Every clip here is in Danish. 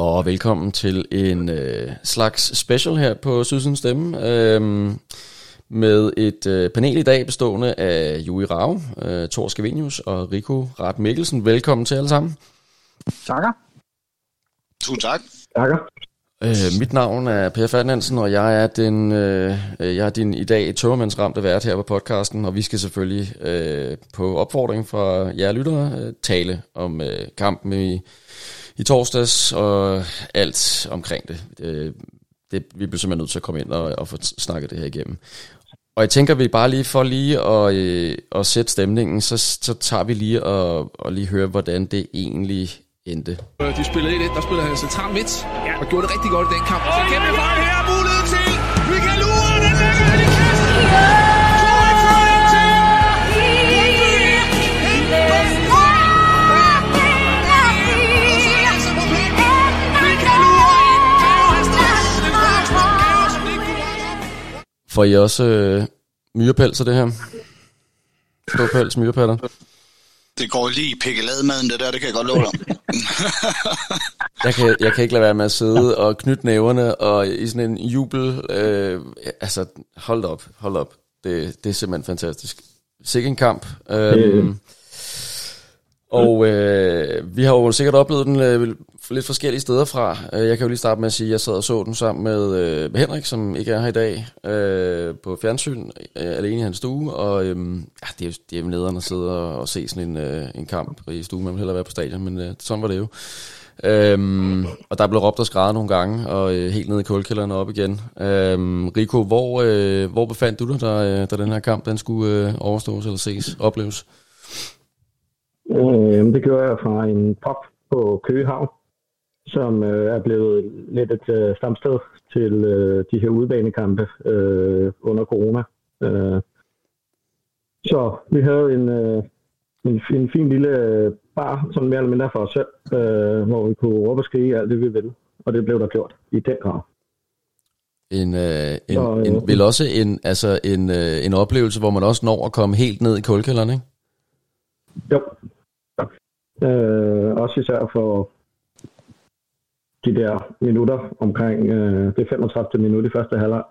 og velkommen til en øh, slags special her på Sydsens Stemme. Øh, med et øh, panel i dag bestående af Juri Rau, øh, Thor Skavenius og Rico Rat Mikkelsen. Velkommen til alle sammen. Takker. Tusind tak. Takker. Øh, mit navn er Per Ferdinandsen, og jeg er, den, øh, jeg er din i dag tømmermandsramte vært her på podcasten, og vi skal selvfølgelig øh, på opfordring fra jer lyttere øh, tale om øh, kampen i, i torsdags og alt omkring det. det, det. Vi bliver simpelthen nødt til at komme ind og, og få snakket det her igennem. Og jeg tænker, vi bare lige for lige at, øh, at sætte stemningen, så, så tager vi lige og, og lige høre, hvordan det egentlig endte. De spillede ind, der spillede han centralt midt, ja. og gjorde det rigtig godt i den kamp. Og så kæmpe her, Får I også øh, myrepelser, det her? Ståpels, myrepatter? Det går lige i pikkelademaden, det der, det kan jeg godt love dig. jeg, kan, jeg kan ikke lade være med at sidde og knytte næverne og i sådan en jubel. Øh, altså, hold op, hold op. Det, det er simpelthen fantastisk. Sikke en kamp. Øhm, mm. Og øh, vi har jo sikkert oplevet den øh, lidt forskellige steder fra. Øh, jeg kan jo lige starte med at sige, at jeg sad og så den sammen med, øh, Henrik, som ikke er her i dag, øh, på fjernsyn, øh, alene i hans stue. Og øh, ja, det er jo det er nederen at sidde og, og se sådan en, øh, en kamp i stuen. Man vil hellere være på stadion, men øh, sådan var det jo. Øhm, og der blev råbt og skrevet nogle gange, og øh, helt ned i kulkælderen op igen. Øhm, Rico, hvor, øh, hvor befandt du dig, da, øh, da den her kamp den skulle øh, overstås eller ses, opleves? Øh, det gjorde jeg fra en pop på Køgehavn, som øh, er blevet lidt et øh, stamsted til øh, de her udbanekampe øh, under corona. Øh, så vi havde en, øh, en, en fin lille bar, som mere eller mindre for os selv, øh, hvor vi kunne råbe og skrige alt det, vi ville. Og det blev der gjort i den grad. En, øh, en, så, øh, en, vel også en, altså en, øh, en oplevelse, hvor man også når at komme helt ned i kulkælderen, ikke? Jo, Øh, også især for de der minutter omkring øh, det 35. minut i første halvleg.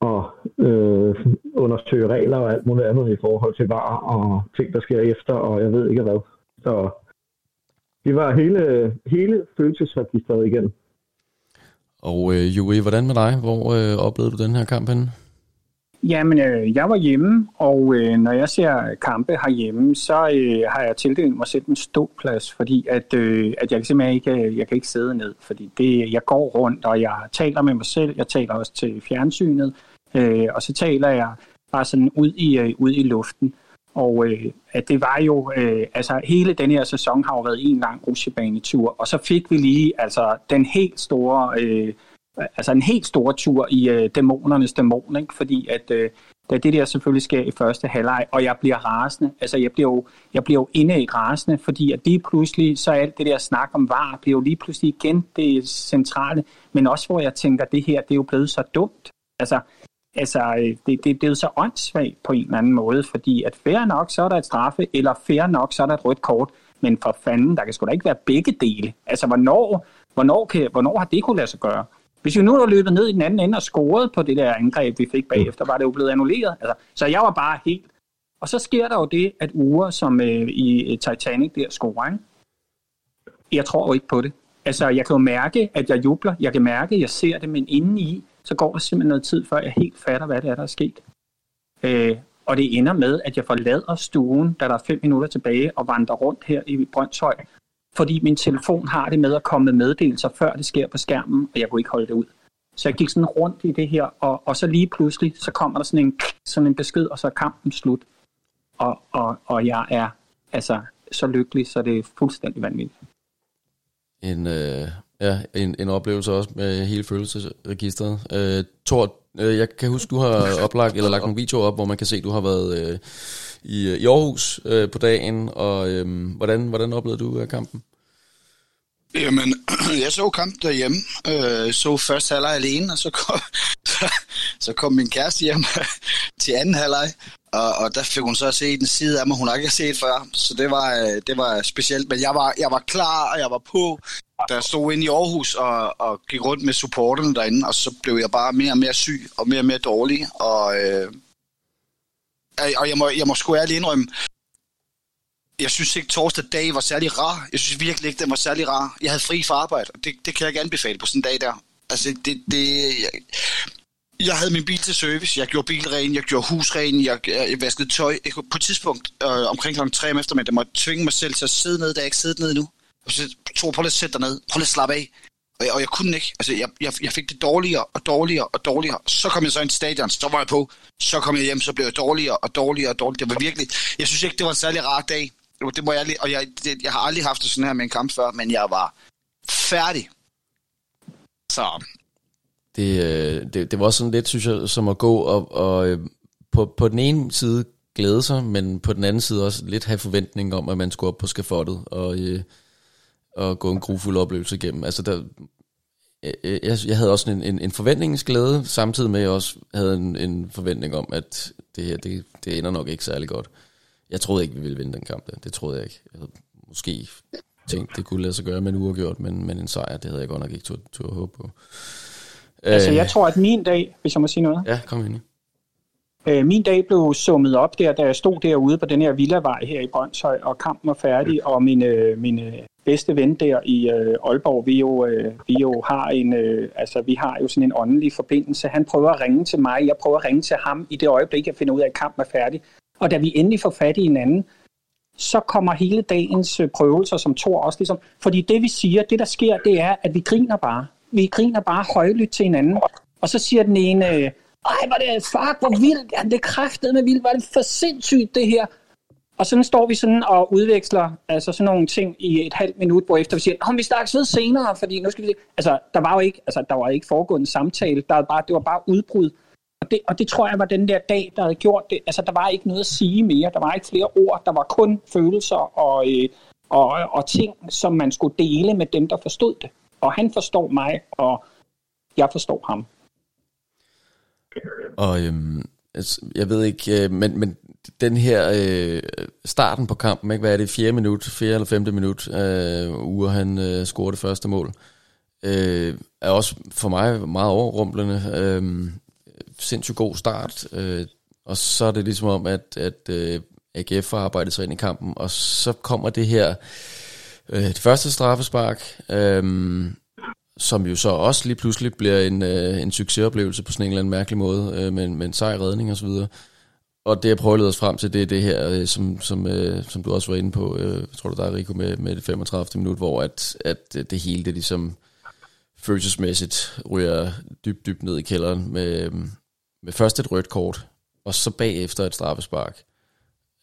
Og øh, undersøge regler og alt muligt andet i forhold til var og ting, der sker efter, og jeg ved ikke hvad. Så det var hele, hele følelsesregisteret igen. Og øh, Juri, hvordan med dig? Hvor øh, oplevede du den her kamp henne? Jamen, øh, jeg var hjemme, og øh, når jeg ser kampe herhjemme, så øh, har jeg tildelt mig selv en ståplads, fordi at, øh, at jeg simpelthen ikke, øh, jeg kan ikke sidde ned, fordi det, jeg går rundt, og jeg taler med mig selv, jeg taler også til fjernsynet, øh, og så taler jeg bare sådan ud i, øh, ud i luften. Og øh, at det var jo, øh, altså hele den her sæson har jo været en lang rusjebanetur, og så fik vi lige altså den helt store... Øh, altså en helt stor tur i øh, dæmonernes dæmon, ikke? fordi at øh, da det der selvfølgelig sker i første halvleg, og jeg bliver rasende, altså jeg bliver jo, jeg bliver jo inde i rasende, fordi at lige pludselig, så alt det der snak om var, bliver jo lige pludselig igen det centrale, men også hvor jeg tænker, at det her, det er jo blevet så dumt. Altså, altså øh, det, det, det er blevet så åndssvagt på en eller anden måde, fordi at fair nok, så er der et straffe, eller fair nok, så er der et rødt kort, men for fanden, der kan sgu da ikke være begge dele. Altså, hvornår, hvornår, kan, hvornår har det kunne lade sig gøre? Hvis vi nu havde løbet ned i den anden ende og scoret på det der angreb, vi fik bagefter, var det jo blevet annulleret. Altså, så jeg var bare helt... Og så sker der jo det, at Ure, som øh, i øh, Titanic der scorer, ikke? jeg tror jo ikke på det. Altså, jeg kan jo mærke, at jeg jubler. Jeg kan mærke, at jeg ser det, men indeni, så går der simpelthen noget tid, før jeg helt fatter, hvad det er, der er sket. Øh, og det ender med, at jeg forlader stuen, da der er fem minutter tilbage, og vandrer rundt her i Brøndshøj, fordi min telefon har det med at komme med meddelelser, før det sker på skærmen, og jeg kunne ikke holde det ud. Så jeg gik sådan rundt i det her, og, og så lige pludselig, så kommer der sådan en, sådan en besked, og så er kampen slut. Og, og, og jeg er altså så lykkelig, så det er fuldstændig vanvittigt. En, øh, ja, en, en oplevelse også med hele følelsesregistret. Øh, Tor, øh, jeg kan huske, du har oplagt, eller lagt nogle videoer op, hvor man kan se, at du har været øh, i, øh, i Aarhus øh, på dagen, og øh, hvordan, hvordan oplevede du øh, kampen? Jamen, jeg så kampen derhjemme, øh, så først halvleg alene, og så kom, så, så kom min kæreste hjem til anden halvleg, og, og der fik hun så at se den side af mig, hun har ikke set før, så det var, øh, det var specielt, men jeg var, jeg var klar, og jeg var på, da jeg stod inde i Aarhus og, og gik rundt med supporterne derinde, og så blev jeg bare mere og mere syg og mere og mere dårlig. Og, øh, og jeg må, jeg må sgu ærligt indrømme, jeg synes ikke, torsdag dag var særlig rar. Jeg synes virkelig ikke, den var særlig rar. Jeg havde fri for arbejde, og det, det kan jeg ikke anbefale på sådan en dag der. Altså, det, det, jeg, jeg havde min bil til service, jeg gjorde bilren, jeg gjorde husren, jeg, jeg vaskede tøj. Jeg, på et tidspunkt, øh, omkring kl. 3 om eftermiddagen, måtte tvinge mig selv til at sidde ned, da jeg ikke siddet ned nu. Så tror, prøv lige at sætte dig ned, prøv lige at slappe af. Og jeg, og jeg kunne ikke. Altså, jeg, jeg, jeg fik det dårligere og dårligere og dårligere. Så kom jeg så ind til stadion, så var jeg på. Så kom jeg hjem, så blev jeg dårligere og dårligere og dårligere. Det var virkelig... Jeg synes ikke, det var en særlig rar dag. Det må jeg, og jeg, det, jeg har aldrig haft det sådan her med en kamp før, men jeg var færdig. Så det, øh, det, det var sådan lidt, synes jeg, som at gå og, og øh, på, på den ene side glæde sig, men på den anden side også lidt have forventning om, at man skulle op på skafottet og, øh, og gå en grufuld oplevelse igennem. Altså der, jeg, jeg havde også en, en, en forventningsglæde, samtidig med at jeg også havde en, en forventning om, at det her, det, det ender nok ikke særlig godt. Jeg troede ikke, vi ville vinde den kamp der. Det troede jeg ikke. Jeg havde måske tænkt, det kunne lade sig gøre med en uafgjort, men, men en sejr, det havde jeg godt nok ikke tur, tur at håbe på. Altså, jeg tror, at min dag, hvis jeg må sige noget. Ja, kom ind. Øh, min dag blev summet op der, da jeg stod derude på den her villavej her i Brøndshøj, og kampen var færdig, og mine, mine bedste ven der i øh, Aalborg, vi jo, øh, vi jo har en, øh, altså vi har jo sådan en åndelig forbindelse. Han prøver at ringe til mig, jeg prøver at ringe til ham i det øjeblik, jeg finder ud af, at kampen er færdig. Og da vi endelig får fat i hinanden, så kommer hele dagens øh, prøvelser, som to også ligesom, fordi det vi siger, det der sker, det er, at vi griner bare vi griner bare højlydt til hinanden. Og så siger den ene, øh, ej, var det, fuck, hvor vildt, ja, det kræftede med vildt, var det for sindssygt det her. Og sådan står vi sådan og udveksler altså sådan nogle ting i et halvt minut, hvor efter vi siger, om vi snakkes ved senere, fordi nu skal vi se. Altså, der var jo ikke, altså, der var ikke foregået en samtale, der var bare, det var bare udbrud. Og det, og det tror jeg var den der dag, der havde gjort det. Altså, der var ikke noget at sige mere, der var ikke flere ord, der var kun følelser og, øh, og, og ting, som man skulle dele med dem, der forstod det og han forstår mig, og jeg forstår ham. Og øhm, Altså, jeg ved ikke, øh, men, men den her øh, starten på kampen, ikke, hvad er det, fjerde minut, fjerde eller femte minut, øh, uger han øh, scorede det første mål, øh, er også for mig meget overrumplende. Øh, sindssygt god start, øh, og så er det ligesom om, at, at øh, AGF har arbejdet sig ind i kampen, og så kommer det her øh, det første straffespark, øh, som jo så også lige pludselig bliver en, øh, en succesoplevelse på sådan en eller anden mærkelig måde, øh, med, med en sej redning osv. Og, og det jeg prøver at lede os frem til, det er det her, øh, som, som, øh, som du også var inde på, øh, tror du der er Rico, med, med det 35. minut, hvor at, at det hele det ligesom følelsesmæssigt ryger dybt, dybt ned i kælderen med, øh, med først et rødt kort, og så bagefter et straffespark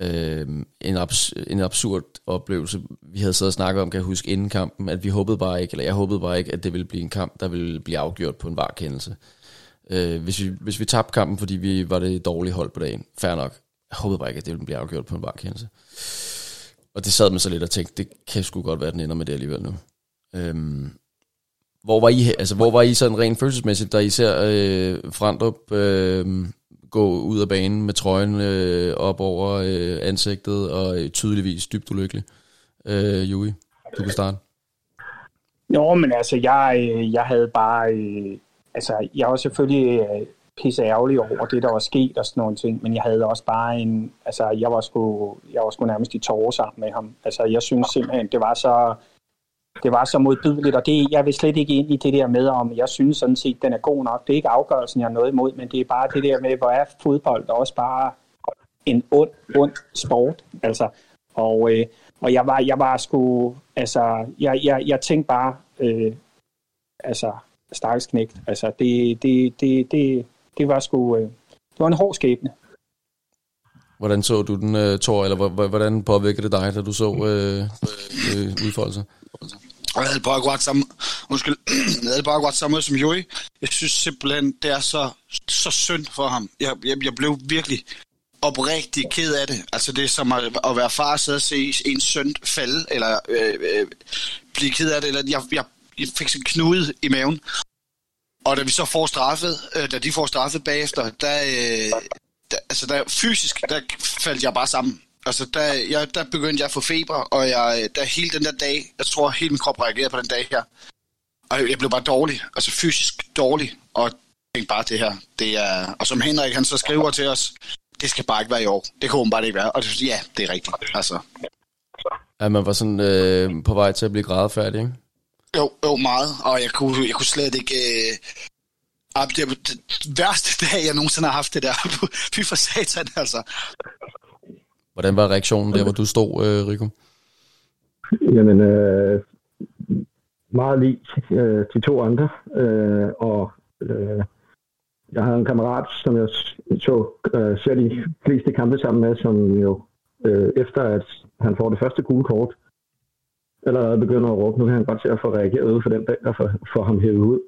øh, en, abs- en absurd oplevelse. Vi havde siddet og snakket om, kan jeg huske, inden kampen, at vi håbede bare ikke, eller jeg håbede bare ikke, at det ville blive en kamp, der ville blive afgjort på en varkendelse. Øh, hvis, vi, hvis vi tabte kampen, fordi vi var det dårlige hold på dagen, fair nok. Jeg håbede bare ikke, at det ville blive afgjort på en varkendelse. Og det sad man så lidt og tænkte, det kan sgu godt være, at den ender med det alligevel nu. Øhm, hvor var I, altså, hvor var I sådan rent følelsesmæssigt, da I ser øh, Frandrup øh, gå ud af banen med trøjen øh, op over øh, ansigtet og øh, tydeligvis dybt ulykkelig. Øh, Jui, du kan starte. Jo, men altså, jeg, øh, jeg havde bare... Øh, altså, jeg var selvfølgelig øh, pisse ærgerlig over det, der var sket og sådan nogle ting, men jeg havde også bare en... Altså, jeg var sgu, jeg var sgu nærmest i tårer sammen med ham. Altså, jeg synes simpelthen, det var så det var så modbydeligt, og det, jeg vil slet ikke ind i det der med, om jeg synes sådan set, den er god nok. Det er ikke afgørelsen, jeg har noget imod, men det er bare det der med, hvor er fodbold også bare en ond, ond sport. Altså, og, øh, og jeg var, jeg var sgu, altså, jeg, jeg, jeg tænkte bare, øh, altså, stakkels knægt. Altså, det, det, det, det, det var sgu, øh, det var en hård skæbne. Hvordan så du den, øh, Thor, eller hvordan påvirkede det dig, da du så øh, øh, udfoldelser? Og jeg havde på akkurat samme, undskyld, jeg havde på akkurat samme som Joey. Jeg synes simpelthen, det er så, så synd for ham. Jeg, jeg, jeg blev virkelig oprigtig ked af det. Altså det er som at, at være far og sidde og se en søn falde, eller øh, øh, blive ked af det, eller jeg, jeg, jeg fik sådan en knude i maven. Og da vi så får straffet, øh, da de får straffet bagefter, der, øh, der, altså der fysisk, der faldt jeg bare sammen. Altså, der, jeg, der begyndte jeg at få feber, og jeg, der hele den der dag, jeg tror, hele min krop reagerede på den dag her. Og jeg blev bare dårlig, altså fysisk dårlig, og tænkte bare det her, det er... Og som Henrik, han så skriver til os, det skal bare ikke være i år. Det kan bare ikke være. Og det, ja, det er rigtigt, altså. Ja, man var sådan øh, på vej til at blive grædefærdig, ikke? Jo, jo, meget. Og jeg kunne, jeg kunne slet ikke... Øh, det er det værste dag, jeg nogensinde har haft det der. Fy for satan, altså. Hvordan var reaktionen der, hvor du stod, øh, Rico? Jamen, øh, meget lige øh, de to andre. Øh, og øh, jeg har en kammerat, som jeg så øh, ser de fleste kampe sammen med, som jo øh, efter at han får det første gule kort, eller begynder at råbe, nu kan han godt se at få reageret for den dag, og få, få ham hævet ud.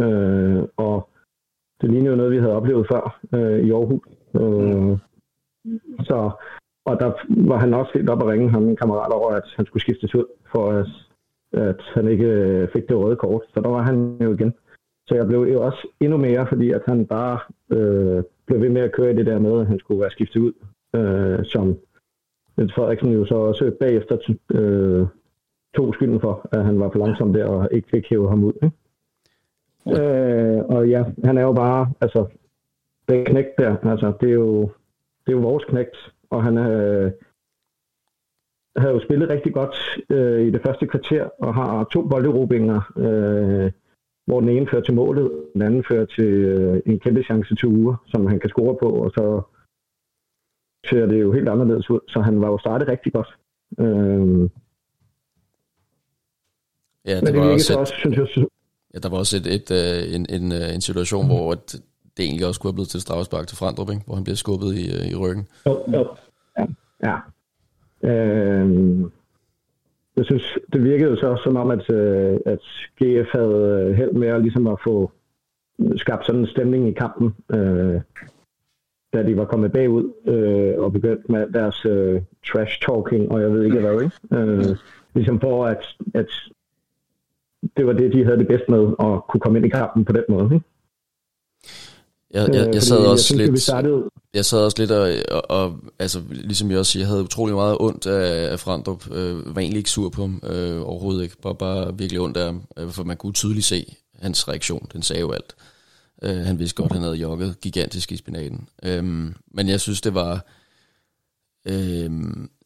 Øh, og det ligner jo noget, vi havde oplevet før øh, i Aarhus. Øh, så, og der var han også helt op at ringe ham en kammerat over, at han skulle skiftes ud, for at, at han ikke øh, fik det røde kort. Så der var han jo igen. Så jeg blev jo også endnu mere, fordi at han bare øh, blev ved med at køre i det der med, at han skulle være skiftet ud, øh, som Jens Frederiksen jo så også bagefter øh, tog skylden for, at han var for langsom der og ikke fik hævet ham ud. Ikke? Øh, og ja, han er jo bare, altså, det knægt der, altså, det er jo, det er jo vores knægt, og han øh, havde jo spillet rigtig godt øh, i det første kvarter, og har to bolderobinger, øh, hvor den ene fører til målet, den anden fører til øh, en kæmpe chance til uger, som han kan score på, og så ser det jo helt anderledes ud, så han var jo startet rigtig godt. Øh, Ja, det, men det var også så et, også, synes jeg, ja, der var også et, et, øh, en, en, øh, en situation, mm. hvor at det egentlig også kunne have blevet til straffespark til Frandrup, ikke? hvor han bliver skubbet i, øh, i ryggen. Jo, jo. Ja. ja. Øh, jeg synes, det virkede jo så som om, at, øh, at GF havde øh, held med at, ligesom at få skabt sådan en stemning i kampen, øh, da de var kommet bagud øh, og begyndt med deres øh, trash-talking, og jeg ved ikke hvad, ikke? Øh, ligesom for, at, at det var det, de havde det bedst med, at kunne komme ind i kampen på den måde. Ikke? Jeg, jeg, Øh, jeg sad også synes, Vi lidt, startede, jeg sad også lidt og, og, og altså, ligesom jeg også siger, jeg havde utrolig meget ondt af, af Frandrup. Øh, var egentlig ikke sur på ham øh, overhovedet ikke. Bare, bare virkelig ondt af ham, øh, for man kunne tydeligt se hans reaktion. Den sagde jo alt. Øh, han vidste godt, at han havde jogget gigantisk i spinaten. Øh, men jeg synes, det var... Øh,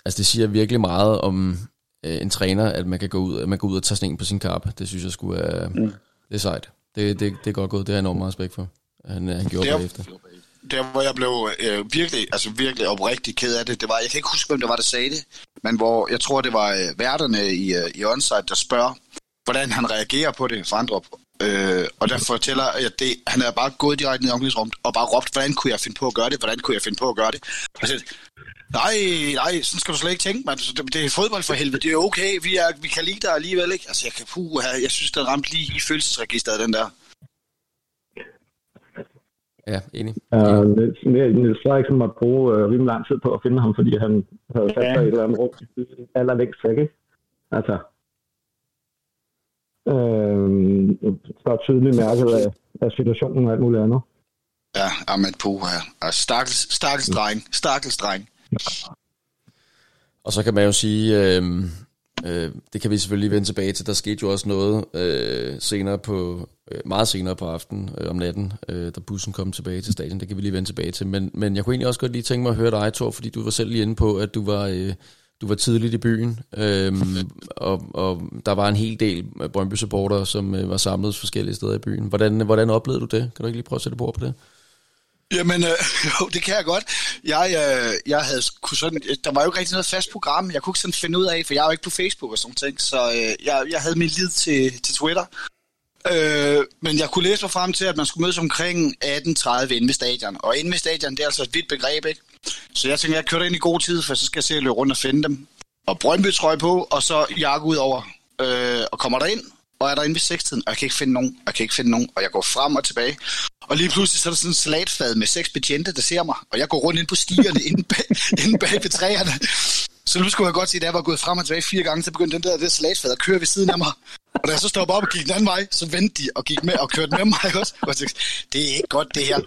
altså, det siger virkelig meget om øh, en træner, at man kan gå ud, at man går ud og tage sådan en på sin kappe. Det synes jeg skulle er, mm. det er sejt. Det, det, det er godt gået. Det har jeg enormt meget respekt for. Han, han gjorde det Der, bagefter. der hvor jeg blev øh, virkelig, altså virkelig oprigtig ked af det, det var, jeg kan ikke huske, hvem det var, der sagde det, men hvor jeg tror, det var øh, værterne i, øh, i onsite, der spørger, hvordan han reagerer på det, Frandrup. Øh, og der fortæller, at det, han er bare gået direkte ned i omklædningsrummet og bare råbt, hvordan kunne jeg finde på at gøre det, hvordan kunne jeg finde på at gøre det. Og så, nej, nej, sådan skal du slet ikke tænke, man. Det, det er fodbold for helvede, det er okay, vi, er, vi kan lide dig alligevel, ikke? Altså, jeg kan puh, jeg synes, den ramte lige i følelsesregisteret, den der. Ja, enig. uh, Niels, Niels Frederiksen måtte bruge uh, rimelig lang tid på at finde ham, fordi han havde sat Ja. sig i et eller andet rum allerlængst væk. Ikke? Altså, øh, så tydeligt mærket af, af situationen og alt muligt andet. Ja, Ahmed Puh, ja. Altså, stakkels, stakkels dreng, stakkels dreng. Og så kan man jo sige, øh, øh, det kan vi selvfølgelig vende tilbage til, der skete jo også noget øh, senere på, øh, meget senere på aftenen øh, om natten, øh, da bussen kom tilbage til stadion, det kan vi lige vende tilbage til. Men, men jeg kunne egentlig også godt lige tænke mig at høre dig, Thor, fordi du var selv lige inde på, at du var, øh, du var tidligt i byen, øh, og, og der var en hel del brøndby supportere som øh, var samlet forskellige steder i byen. Hvordan, hvordan oplevede du det? Kan du ikke lige prøve at sætte på på det? Jamen, øh, jo, det kan jeg godt. Jeg, øh, jeg havde kunne sådan, øh, der var jo ikke rigtig noget fast program. Jeg kunne ikke sådan finde ud af, for jeg er jo ikke på Facebook og sådan ting, så øh, jeg, jeg havde min lid til, til Twitter. Øh, men jeg kunne læse mig frem til, at man skulle mødes omkring 18.30 inde ved stadion. Og inde ved stadion, det er altså et vidt begreb, ikke? Så jeg tænkte, jeg kører ind i god tid, for så skal jeg se at løbe rundt og finde dem. Og Brøndby trøje på, og så jakke ud over. Øh, og kommer der og og er derinde ved sekstiden, og jeg kan ikke finde nogen, jeg kan ikke finde nogen, og jeg går frem og tilbage. Og lige pludselig så er der sådan en salatfad med seks betjente, der ser mig, og jeg går rundt ind på stierne inde bag, inde bag ved træerne. Så nu skulle jeg godt se, at jeg var gået frem og tilbage fire gange, så begyndte den der der salatfad at køre ved siden af mig. Og da jeg så stoppede op og gik den anden vej, så vendte de og gik med og kørte med mig også. Og jeg tænkte, det er ikke godt det her.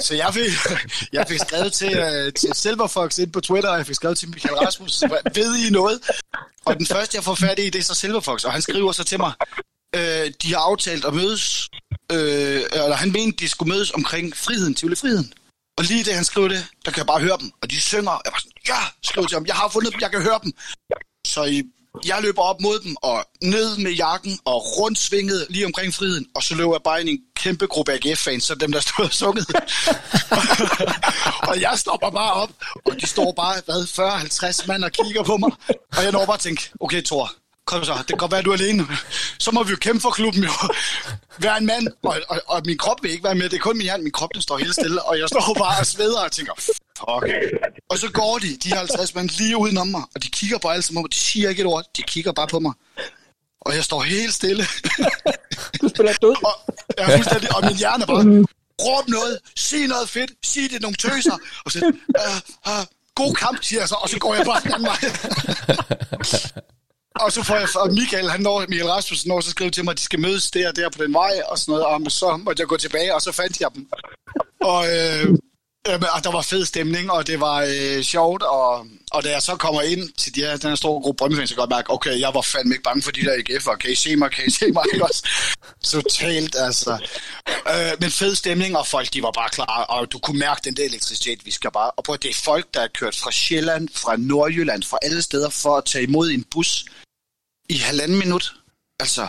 Så jeg fik, jeg fik skrevet til, uh, til Silverfox ind på Twitter, og jeg fik skrevet til Michael Rasmus, ved I noget? Og den første, jeg får fat i, det er så Silverfox, og han skriver så til mig, øh, de har aftalt at mødes, øh, eller han mente, de skulle mødes omkring friheden, til friheden. Og lige det, han skriver det, der kan jeg bare høre dem. Og de synger, jeg var sådan, ja, skriver til ham, jeg har fundet dem, jeg kan høre dem. Så I, jeg løber op mod dem, og ned med jakken, og rundt svinget lige omkring friheden. Og så løber jeg bare ind i en kæmpe gruppe AGF-fans, så dem, der stod og sunget. og jeg stopper bare op, og de står bare, hvad, 40-50 mand og kigger på mig. Og jeg når bare at tænke, okay Thor, kom så, det kan godt være, du er alene. Så må vi jo kæmpe for klubben jo. Vær en mand, og, og, og, min krop vil ikke være med. Det er kun min hjerne, min krop den står helt stille, og jeg står bare og sveder og tænker, fuck. Og så går de, de 50 mand, lige udenom mig, og de kigger på alt som om, de siger ikke et ord, de kigger bare på mig. Og jeg står helt stille. Du spiller død. og, er fuldstændig, og min hjerne bare, råb noget, sig noget fedt, sig det nogle tøser, og så, uh, uh, god kamp, siger jeg så, og så går jeg bare den anden vej. Og så får jeg, og Michael, han når, Michael Rasmussen når så skrev til mig, at de skal mødes der og der på den vej, og sådan noget, og så måtte jeg gå tilbage, og så fandt jeg dem. Og, øh, og der var fed stemning, og det var øh, sjovt, og, og da jeg så kommer ind til de her, den her store gruppe Brøndby så kan jeg godt mærke, okay, jeg var fandme ikke bange for de der IGF'er, kan I se mig, kan I se mig, ikke også? Totalt, altså. Øh, men fed stemning, og folk, de var bare klar, og du kunne mærke den der elektricitet, vi skal bare, og på det er folk, der er kørt fra Sjælland, fra Nordjylland, fra alle steder, for at tage imod en bus, i halvanden minut. Altså,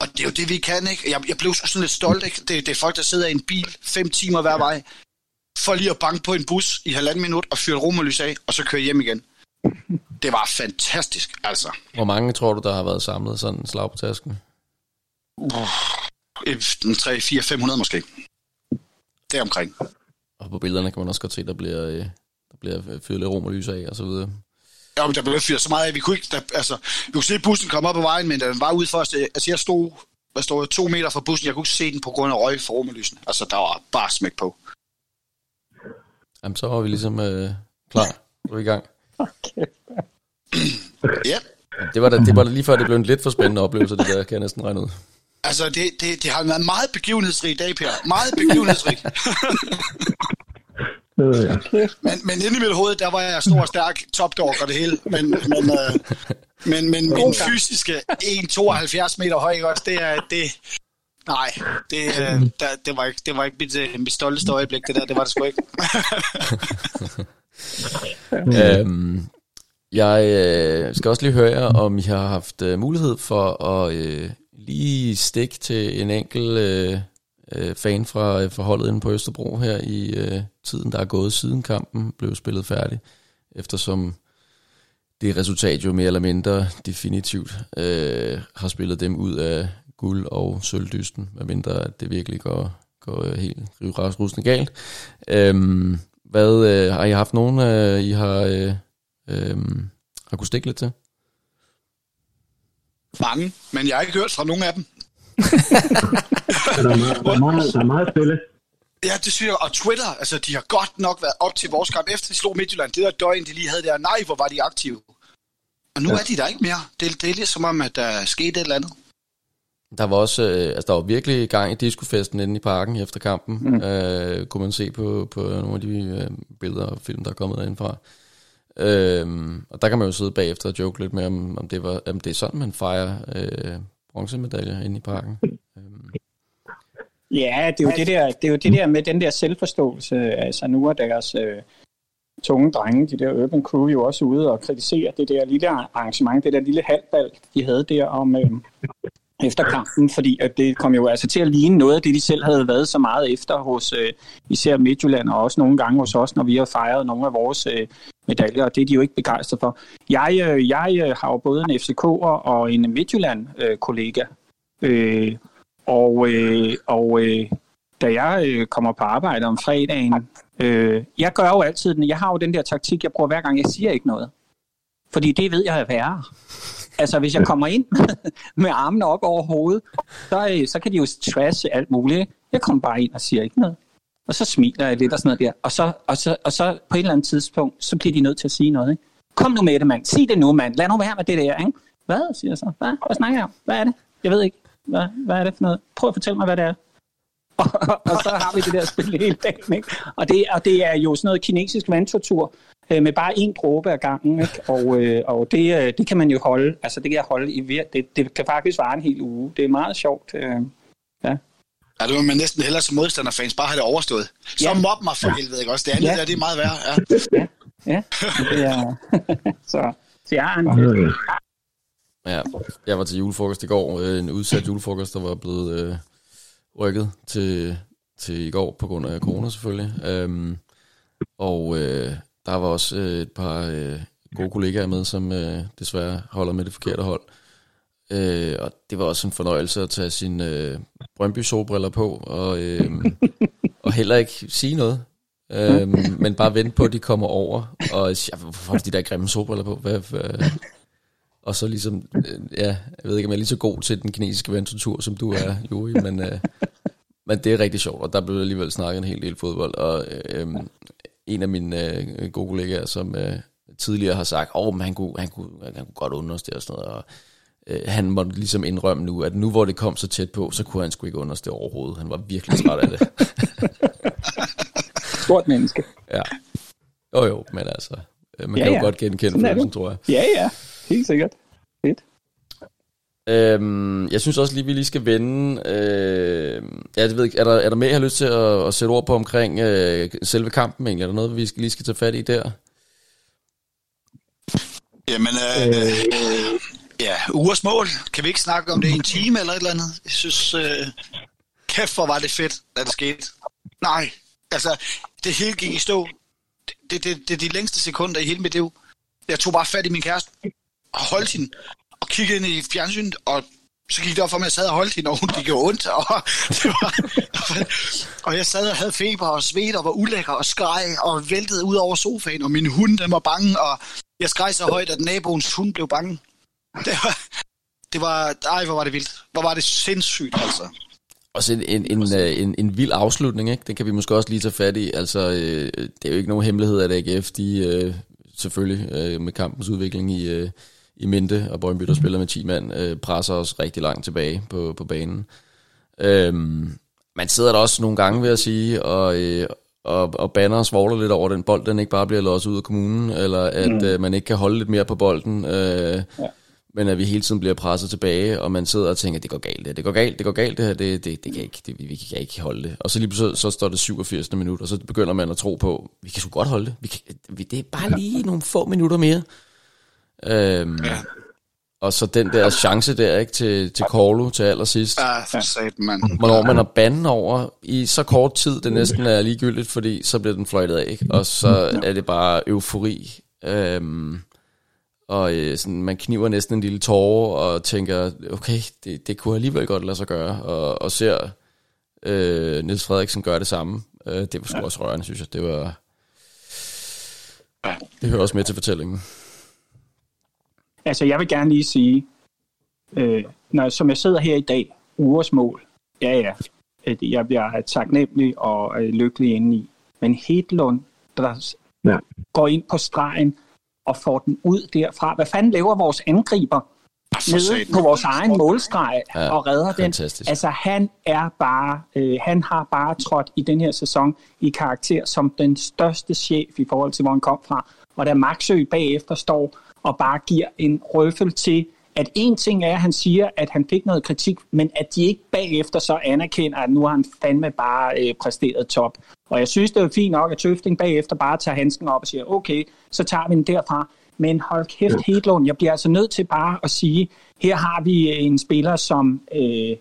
og det er jo det, vi kan, ikke? Jeg, jeg blev sådan lidt stolt, ikke? Det, det er folk, der sidder i en bil fem timer hver vej, for lige at banke på en bus i halvanden minut og fyre romerlys af, og så køre hjem igen. Det var fantastisk, altså. Hvor mange tror du, der har været samlet sådan en slag på tasken? Uh, 3, 4, 500 måske. Det er omkring. Og på billederne kan man også godt se, der bliver, øh, der bliver fyret lidt romerlys af og så videre. Ja, men der blev fyret så meget af, vi kunne ikke, der, altså, vi kunne se bussen komme op på vejen, men den var ude for os. Altså, jeg stod, hvad stod to meter fra bussen, jeg kunne ikke se den på grund af røg for romerlysen. Altså, der var bare smæk på. Jamen, så var vi ligesom øh, klar. Er vi i gang. Okay. ja. Det var, da, det var da lige før, det blev en lidt for spændende oplevelse, det der, kan jeg næsten regne ud. Altså, det, det, det har været meget begivenhedsrig dag, Per. Meget begivenhedsrig. men, men inde i mit hoved, der var jeg stor og stærk topdog og det hele. Men, men, øh, men, men min fysiske 1,72 meter høj, også, det er... Det, nej, det, øh, der, det, var ikke, det var ikke mit, øh, mit stolteste øjeblik, det der. Det var det sgu ikke. øhm, jeg øh, skal også lige høre jer, om I har haft øh, mulighed for at øh, lige stikke til en enkelt øh, øh, fan fra øh, forholdet inde på Østerbro her i øh, tiden, der er gået siden kampen blev spillet færdig, eftersom det resultat jo mere eller mindre definitivt øh, har spillet dem ud af guld og sølvdysten, medmindre at det virkelig går, går øh, helt rivrasrusende galt. Øhm, hvad øh, har I haft nogen, øh, I har, øh, øh, har kunne stikke lidt til? Mange, men jeg har ikke hørt fra nogen af dem der, er meget, der, er meget, der er meget stille. Ja, det synes jeg. Og Twitter, altså de har godt nok været op til vores kamp, efter de slog Midtjylland. Det der døgn, de lige havde der, nej, hvor var de aktive. Og nu ja. er de der ikke mere. Det, det er ligesom om, at der er sket et eller andet. Der var også, øh, altså der var virkelig gang i discofesten inde i parken efter kampen. Mm. Øh, kunne man se på, på nogle af de øh, billeder og film, der er kommet derindfra. Øhm, og der kan man jo sidde bagefter og joke lidt med, om, om, det, var, om det er sådan, man fejrer øh, bronzemedaljer inde i parken. øhm. Ja, det er, jo det, der, det er jo det der med den der selvforståelse. Altså nu er deres øh, tunge drenge, de der Urban Crew, jo også ude og kritisere det der lille arrangement, det der lille halvbal, de havde der om øh, efter kampen, fordi at det kom jo altså til at ligne noget af det, de selv havde været så meget efter hos øh, især Midtjylland, og også nogle gange hos os, når vi har fejret nogle af vores øh, medaljer, og det er de jo ikke begejstret for. Jeg, øh, jeg øh, har jo både en FCK'er og en Midtjylland-kollega, øh, øh, og, øh, og øh, da jeg øh, kommer på arbejde om fredagen, øh, jeg gør jo altid den, jeg har jo den der taktik, jeg bruger hver gang, jeg siger ikke noget. Fordi det ved jeg er værre. Altså, hvis jeg kommer ind med armene op over hovedet, så, så kan de jo trashe alt muligt. Jeg kommer bare ind og siger ikke noget. Og så smiler jeg lidt og sådan noget der. Og så, og så, og så på et eller andet tidspunkt, så bliver de nødt til at sige noget. Ikke? Kom nu med det, mand. Sig det nu, mand. Lad nu være med det der, ikke? Hvad, siger jeg så? Hvad? Hvad snakker jeg om? Hvad er det? Jeg ved ikke. Hvad, hvad er det for noget? Prøv at fortælle mig, hvad det er. Og, og så har vi det der spil hele dagen, ikke? Og det, og det er jo sådan noget kinesisk vandtortur øh, med bare en dråbe ad gangen, ikke? Og, øh, og det, øh, det kan man jo holde, altså det kan jeg holde i vir- det, det kan faktisk vare en hel uge. Det er meget sjovt, øh, ja. Ja, det var man næsten hellere som modstanderfans bare have det overstået. Så Ja. ja. mob mig for helvede, ikke også? Det andet Ja. ja. der, det er meget værre. Ja. Ja, det er, så, så jeg har en Ja, jeg var til julefrokost i går, øh, en udsat julefrokost, der var blevet øh, rykket til, til i går på grund af corona selvfølgelig. Øhm, og øh, der var også øh, et par øh, gode kollegaer med, som øh, desværre holder med det forkerte hold. Øh, og det var også en fornøjelse at tage sine øh, Brøndby solbriller på, og, øh, og heller ikke sige noget. Øhm, men bare vente på, at de kommer over, og ja, hvorfor har de de der grimme solbriller på? Hvad, hvad, og så ligesom, øh, ja, jeg ved ikke, om jeg er lige så god til den kinesiske venturtur, som du er, Juri, men, øh, men det er rigtig sjovt, og der blev alligevel snakket en hel del fodbold, og øh, en af mine øh, gode kollegaer, som øh, tidligere har sagt, åh, oh, han, kunne, han, kunne, han kunne godt understå og sådan noget, og øh, han måtte ligesom indrømme nu, at nu hvor det kom så tæt på, så kunne han sgu ikke understå overhovedet. Han var virkelig træt af det. stort menneske. ja. Jo jo, men altså, øh, man Ja, kan jo ja. godt genkende følelsen, det. tror jeg. Ja, ja, helt sikkert. Øhm, jeg synes også lige, vi lige skal vende... Øh, ja, det ved ikke, er der, er der mere, jeg har lyst til at, at sætte ord på omkring øh, selve kampen egentlig? Er der noget, vi skal, lige skal tage fat i der? Jamen, øh, øh, ja, ugers mål. Kan vi ikke snakke om det i en time eller et eller andet? Jeg synes, øh, kæft hvor var det fedt, da det skete. Nej, altså, det hele gik i stå. Det, det, det, det er de længste sekunder i hele mit liv. Jeg tog bare fat i min kæreste og holdt hende kiggede ind i fjernsynet, og så gik det op for mig, at jeg sad og holdt hende, og hun gik ondt, og, det var, og jeg sad og havde feber og svedte og var ulækker og skreg og væltede ud over sofaen, og min hund den var bange, og jeg skreg så højt, at naboens hund blev bange. Det var, det var, ej, hvor var det vildt. Hvor var det sindssygt, altså. Også en, en, en, øh, en, en vild afslutning, ikke? Den kan vi måske også lige tage fat i. Altså, øh, det er jo ikke nogen hemmelighed, at AGF, de øh, selvfølgelig øh, med kampens udvikling i, øh, i mente, og Brøndby, der spiller med 10 mand, øh, presser os rigtig langt tilbage på, på banen. Øhm, man sidder der også nogle gange, vil jeg sige, og, øh, og, og banner og svogler lidt over, den bold den ikke bare bliver låst ud af kommunen, eller at mm. øh, man ikke kan holde lidt mere på bolden, øh, ja. men at vi hele tiden bliver presset tilbage, og man sidder og tænker, det går galt, det, det går galt, det går galt, det her, det, det, det kan ikke, det, vi, vi kan ikke holde det. Og så lige pludselig, så står det 87. minut, og så begynder man at tro på, vi kan sgu godt holde det, vi kan, vi, det er bare lige nogle få minutter mere. Øhm, ja. Og så den der chance der, ikke, til, til Korlu til allersidst. Ja, for sat, mand. Hvornår man er banden over i så kort tid, det næsten er ligegyldigt, fordi så bliver den fløjtet af, ikke? og så er det bare eufori. Øhm, og øh, sådan, man kniver næsten en lille tårer og tænker, okay, det, det kunne alligevel godt lade sig gøre, og, og ser øh, Niels Frederiksen gøre det samme. Øh, det var sgu også rørende, synes jeg. Det var... Det hører også med til fortællingen. Altså, jeg vil gerne lige sige, øh, når, som jeg sidder her i dag, ugers mål, ja ja, at jeg bliver taknemmelig og øh, lykkelig indeni. Men Hedlund, der Ja. går ind på stregen og får den ud derfra. Hvad fanden laver vores angriber nede på vores egen målstreg Ja, og redder den? fantastisk. Altså, han er bare, øh, han har bare trådt i den her sæson i karakter som den største chef i forhold til, hvor han kom fra. Og da Maxø bagefter står og bare giver en røffel til, at en ting er, at han siger, at han fik noget kritik, men at de ikke bagefter så anerkender, at nu har han fandme bare øh, præsteret top. Og jeg synes, det er fint nok, at Tøfting bagefter bare tager handsken op og siger, okay, så tager vi den derfra. Men hold kæft, Hedlund, jeg bliver altså nødt til bare at sige, her har vi en spiller, som øh,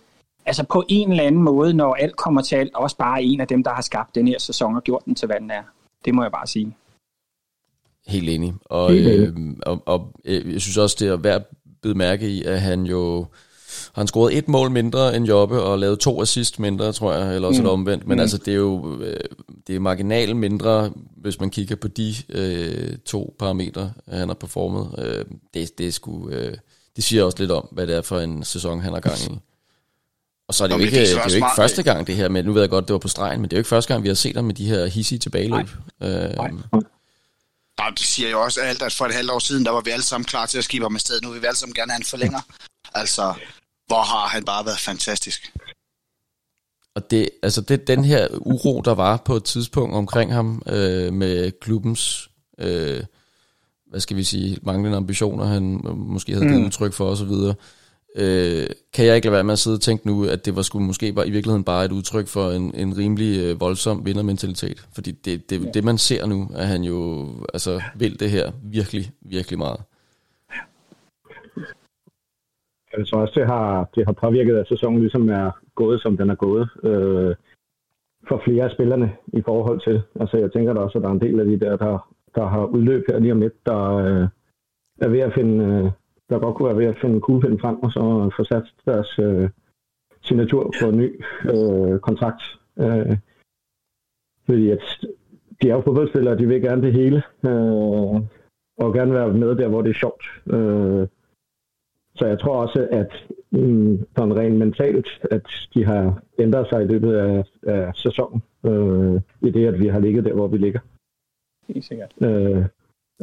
altså på en eller anden måde, når alt kommer til alt, også bare er en af dem, der har skabt den her sæson og gjort den til, hvad den er. Det må jeg bare sige. Helt enig. Og, Helt enig. øh, og, og øh, jeg synes også, det er værd at bide mærke i, at han jo han scorede et mål mindre end Jobbe, og lavede to assist mindre, tror jeg, eller også mm. det omvendt. Men mm. altså, det er jo øh, det er marginalt mindre, hvis man kigger på de øh, to parametre, han har performet. Øh, det, det, er sgu, øh, det siger også lidt om, hvad det er for en sæson, han har gang i. Og så er det jo Nå, men ikke, det er det er jo ikke første gang det her, men nu ved jeg godt, det var på stregen, men det er jo ikke første gang, vi har set ham med de her hissige tilbageløb. Øh, Ja, det siger jo også alt, at for et halvt år siden, der var vi alle sammen klar til at skibe ham afsted. Nu vil vi alle sammen gerne have en forlænger. Altså, hvor har han bare været fantastisk. Og det, altså det, den her uro, der var på et tidspunkt omkring ham øh, med klubbens, øh, hvad skal vi sige, manglende ambitioner, han måske havde givet mm. udtryk for osv., øh, kan jeg ikke lade være med at sidde og tænke nu, at det var sgu måske bare, i virkeligheden bare et udtryk for en, en rimelig øh, voldsom vindermentalitet. Fordi det, det, det, man ser nu, at han jo altså, vil det her virkelig, virkelig meget. Jeg tror også, det har, det har påvirket, at sæsonen ligesom er gået, som den er gået. Øh, for flere af spillerne i forhold til. Altså jeg tænker da også, at der er en del af de der, der, der har udløb her lige om lidt, der øh, er ved at finde, øh, der godt kunne være ved at finde kuglepind frem, og så få sat deres øh, signatur på en ny øh, kontrakt. Øh, fordi at de er jo fodboldspillere, de vil gerne det hele, øh, og gerne være med der, hvor det er sjovt. Øh, så jeg tror også, at mm, sådan rent mentalt, at de har ændret sig i løbet af, af sæsonen, øh, i det, at vi har ligget der, hvor vi ligger. Helt sikkert. Øh,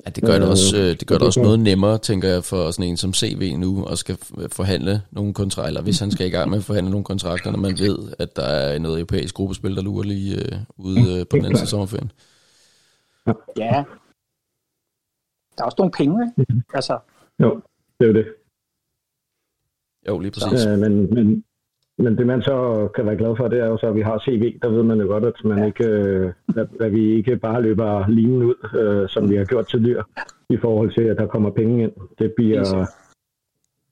Ja, det gør det også, øh, det gør det også noget nemmere, tænker jeg, for sådan en som CV nu, og skal forhandle nogle kontrakter, eller hvis han skal i gang med at forhandle nogle kontrakter, når man ved, at der er noget europæisk gruppespil, der lurer lige øh, ude øh, på den anden sæson sommerferien. Ja. Der er også nogle penge, ikke? Altså. Jo, det er jo det. Jo, lige præcis. Øh, men, men, men det man så kan være glad for, det er jo så, at vi har CV. Der ved man jo godt, at, man ja. ikke, øh, at, at vi ikke bare løber linen ud, øh, som vi har gjort tidligere, i forhold til, at der kommer penge ind. Det bliver,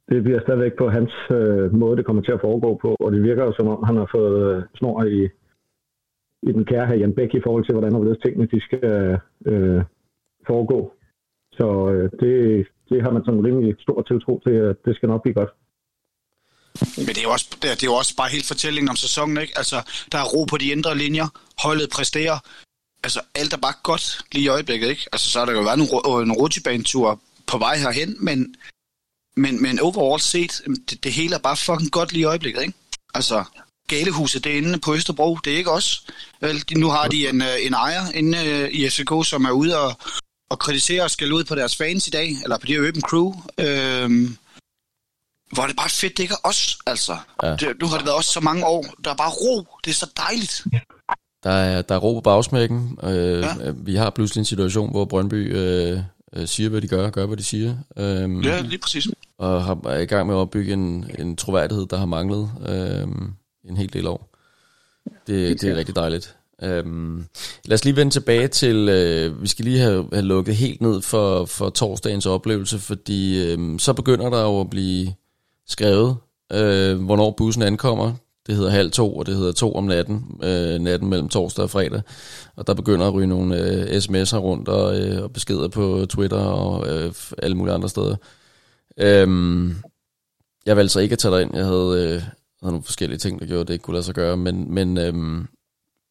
det bliver stadigvæk på hans øh, måde, det kommer til at foregå på, og det virker jo som om, han har fået øh, snor i, i den kære her Jan Bæk i forhold til, hvordan og tingene de skal øh, foregå. Så øh, det, det har man sådan rimelig stor tiltro til, at det skal nok blive godt. Men det er, jo også, det er, jo også bare helt fortællingen om sæsonen, ikke? Altså, der er ro på de indre linjer, holdet præsterer, altså alt er bare godt lige i øjeblikket, ikke? Altså, så har der jo været en, nogle rutsjebanetur på vej herhen, men, men, men overall set, det, det hele er bare fucking godt lige i øjeblikket, ikke? Altså, Galehuset, det er inde på Østerbro, det er ikke os. Vel, nu har de en, øh, en ejer inde øh, i FCK, som er ude og, og kritisere og skal ud på deres fans i dag, eller på de Open Crew. Øhm, hvor er det bare fedt, det ikke er os, altså. Ja. Det, nu har det været os så mange år. Der er bare ro. Det er så dejligt. Der er, der er ro på bagsmækken. Øh, ja. Vi har pludselig en situation, hvor Brøndby øh, øh siger, hvad de gør, gør, hvad de siger. Øh, ja, lige præcis. Og har, er i gang med at opbygge en, en troværdighed, der har manglet øh, en hel del år. Det, det er rigtig dejligt. Øhm, lad os lige vende tilbage til, øh, vi skal lige have, have lukket helt ned for, for torsdagens oplevelse, fordi øh, så begynder der jo at blive skrevet, øh, hvornår bussen ankommer. Det hedder halv to, og det hedder to om natten, øh, natten mellem torsdag og fredag. Og der begynder at ryge nogle øh, sms'er rundt og, øh, og beskeder på Twitter og øh, alle mulige andre steder. Øhm, jeg valgte så ikke at tage dig ind. Jeg havde, øh, havde nogle forskellige ting, der gjorde, at det ikke kunne lade sig gøre. Men, men øh,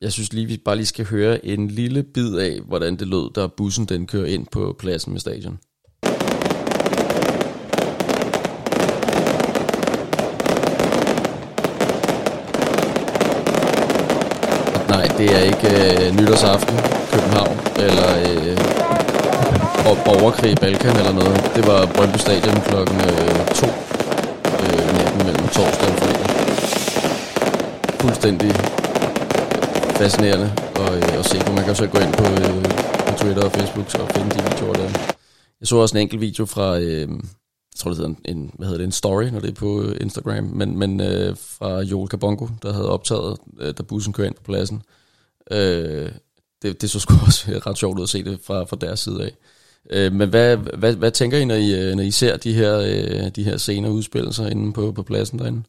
jeg synes lige, vi bare lige skal høre en lille bid af, hvordan det lød, da bussen den kører ind på pladsen med stadion. Nej, det er ikke øh, nytårsaften København, eller øh, borgerkrig i Balkan eller noget. Det var Brøndby Stadion klokken øh, øh, natten mellem torsdag og fredag. Fuldstændig fascinerende at, øh, at se på. Man kan så gå ind på, øh, på Twitter og Facebook og finde de videoer der. Jeg så også en enkelt video fra, øh, jeg tror det hedder en, en, hvad hedder det, en story, når det er på Instagram, men, men øh, fra Joel Kabongo, der havde optaget, øh, da bussen kører ind på pladsen. Øh, det, det så sgu også ret sjovt ud at se det fra, fra deres side af. Øh, men hvad, hvad, hvad tænker I, når I, øh, når I ser de her, øh, de her scener udspille sig inde på, på pladsen derinde?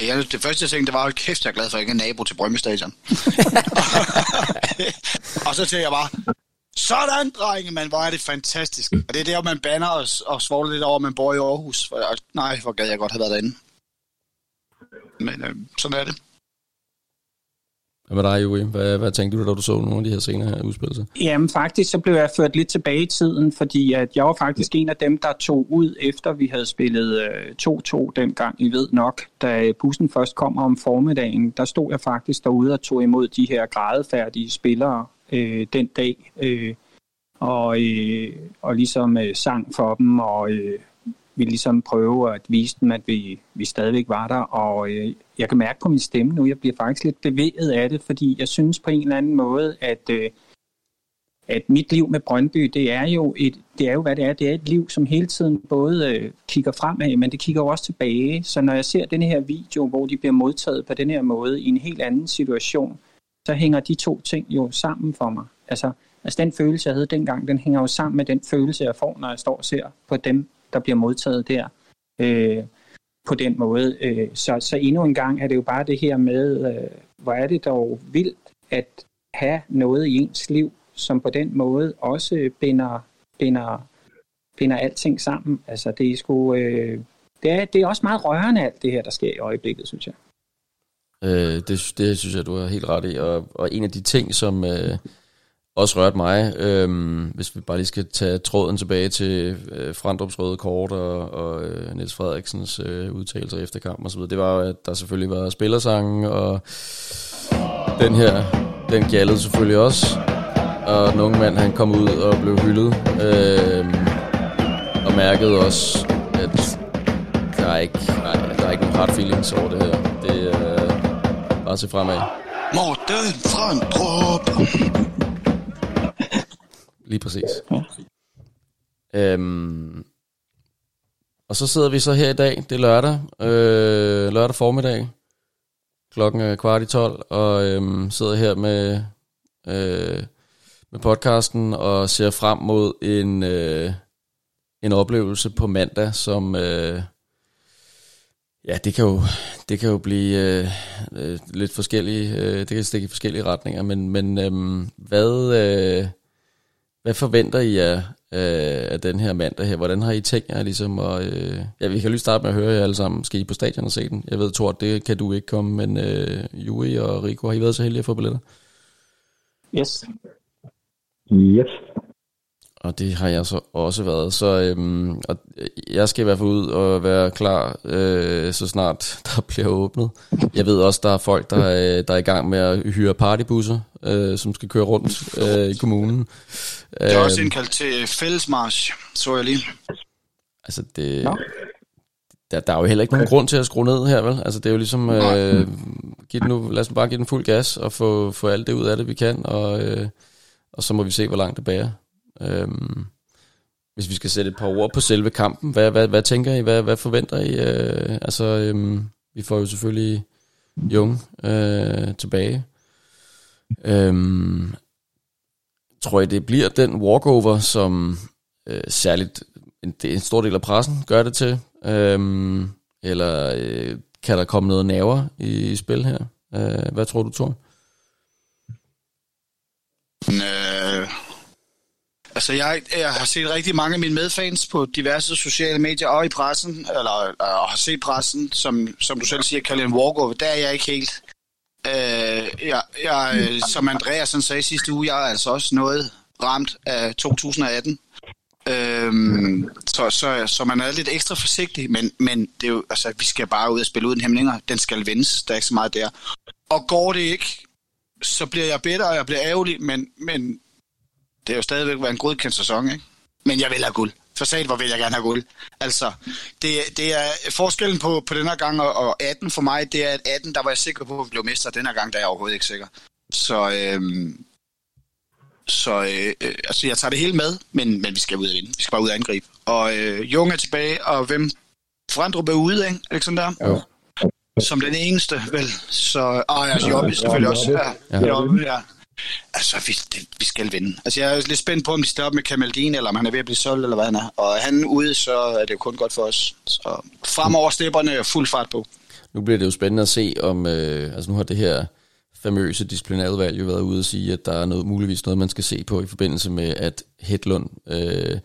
Ja, det første jeg tænkte, det var, at kæft, jeg er glad for, at jeg ikke er nabo til Brøndby Stadion. og så tænkte jeg bare, sådan, drenge, man, hvor er det fantastisk. Og det er der, man banner og, og svogler lidt over, at man bor i Aarhus. For, nej, hvor gad jeg godt have været derinde. Men øh, sådan er det. Hvad med dig, Joey? Hvad, hvad tænkte du, da du så nogle af de her scener her udspille sig? Jamen faktisk, så blev jeg ført lidt tilbage i tiden, fordi at jeg var faktisk en af dem, der tog ud, efter vi havde spillet 2-2 øh, dengang, I ved nok. Da bussen først kom om formiddagen, der stod jeg faktisk derude og tog imod de her gradefærdige spillere øh, den dag. Øh, og, øh, og ligesom øh, sang for dem, og øh, vi ligesom prøve at vise dem, at vi, vi stadigvæk var der, og øh, jeg kan mærke på min stemme nu, jeg bliver faktisk lidt bevæget af det, fordi jeg synes på en eller anden måde, at, øh, at mit liv med Brøndby, det er jo et, det er jo hvad det er, det er et liv, som hele tiden både øh, kigger fremad, men det kigger også tilbage, så når jeg ser den her video, hvor de bliver modtaget på den her måde i en helt anden situation, så hænger de to ting jo sammen for mig. Altså, altså den følelse, jeg havde dengang, den hænger jo sammen med den følelse, jeg får, når jeg står og ser på dem, der bliver modtaget der øh, på den måde. Øh, så, så endnu en gang er det jo bare det her med, øh, hvor er det dog vildt at have noget i ens liv, som på den måde også binder, binder, binder alting sammen. Altså det er sgu, øh, det, er, det er også meget rørende alt det her, der sker i øjeblikket, synes jeg. Øh, det, det synes jeg, du har helt ret i. Og, og en af de ting, som, øh, også rørte mig, øh, hvis vi bare lige skal tage tråden tilbage til øh, Frandrups røde kort og, og øh, Niels Frederiksens øh, udtalelser efter kampen osv., det var at der selvfølgelig var spillersange, og den her, den gjaldede selvfølgelig også, og den unge mand, han kom ud og blev hyldet, øh, og mærkede også, at der er ikke, nej, der er ikke nogen hard feelings over det her. Øh, bare se fremad. Morten Frandrup! Lige præcis. Ja. Øhm, og så sidder vi så her i dag, det er lørdag, øh, lørdag formiddag, klokken er kvart i tolv, og øhm, sidder her med, øh, med podcasten og ser frem mod en, øh, en oplevelse på mandag, som... Øh, Ja, det kan jo, det kan jo blive øh, øh, lidt forskellige, øh, det kan stikke i forskellige retninger, men, men øh, hvad, øh, hvad forventer I af, øh, af den her mandag her? Hvordan har I tænkt jer ligesom? Og, øh, ja, vi kan lige starte med at høre jer alle sammen. Skal I på stadion og se den? Jeg ved, Thor, det kan du ikke komme, men øh, Juri og Rico, har I været så heldige at få billetter? Yes. Yes. Og det har jeg så også været. Så øhm, og jeg skal i hvert fald ud og være klar, øh, så snart der bliver åbnet. Jeg ved også, der er folk, der er, der er i gang med at hyre partybusser, øh, som skal køre rundt øh, i kommunen. Jeg er også indkaldt til fællesmarsch, så jeg lige. Altså det... Der, der er jo heller ikke nogen grund til at skrue ned her, vel? Altså det er jo ligesom, øh, giv den nu, lad os bare give den fuld gas og få, få alt det ud af det, vi kan, og, øh, og så må vi se, hvor langt det bærer. Øhm, hvis vi skal sætte et par ord på selve kampen, hvad, hvad, hvad tænker I? Hvad, hvad forventer I? Øh, altså, øhm, vi får jo selvfølgelig Jung øh, tilbage. Øhm, tror jeg, det bliver den walkover, som øh, særligt en, en stor del af pressen gør det til? Øhm, eller øh, kan der komme noget naver i, i spil her? Øh, hvad tror du, Thor? Øh, altså, jeg, jeg har set rigtig mange af mine medfans på diverse sociale medier og i pressen, eller og har set pressen, som, som du selv siger, kalder en walkover. Der er jeg ikke helt. Øh, jeg, jeg, som Andreas sagde sidste uge, jeg er altså også noget ramt af 2018. Øhm, så, så, så man er lidt ekstra forsigtig, men, men det er jo, altså, vi skal bare ud og spille uden hæmninger. Den skal vendes, der er ikke så meget der. Og går det ikke, så bliver jeg bedre, og jeg bliver ærgerlig, men, men det er jo stadigvæk været en godkendt sæson, ikke? Men jeg vil have guld. For sat, hvor vil jeg gerne have guld. Altså, det, det er forskellen på, på den her gang og, og 18 for mig, det er, at 18, der var jeg sikker på, at vi blev mester. Den her gang, der er jeg overhovedet ikke sikker. Så, øhm, så øh, øh, altså, jeg tager det hele med, men, men vi skal ud og vinde. Vi skal bare ud og angribe. Og øh, Jung er tilbage, og hvem? Frandrup er ude, ikke? Er det ikke sådan der? Jo. Som den eneste, vel? Så, og altså, Jobbe selvfølgelig også. Ja, Jobbe, ja. Altså, vi, det, vi skal vinde. Altså, jeg er lidt spændt på, om de stopper med Kamaldin, eller om han er ved at blive solgt, eller hvad han er. Og han ude, så er det jo kun godt for os. Så fremover stepperne er øh, fuld fart på. Nu bliver det jo spændende at se, om... Øh, altså, nu har det her famøse disciplinærudvalg jo været ude og sige, at der er noget, muligvis noget, man skal se på i forbindelse med, at Hedlund øh,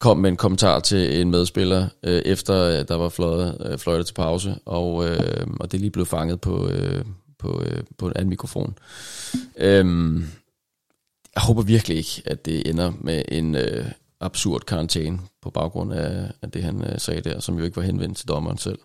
kom med en kommentar til en medspiller, øh, efter der var fløjet, øh, fløjtet til pause, og, øh, og det lige blev fanget på, øh, på, øh, på en anden mikrofon. Øhm, jeg håber virkelig ikke, at det ender med en øh, absurd karantæne på baggrund af, af det, han øh, sagde der, som jo ikke var henvendt til dommeren selv.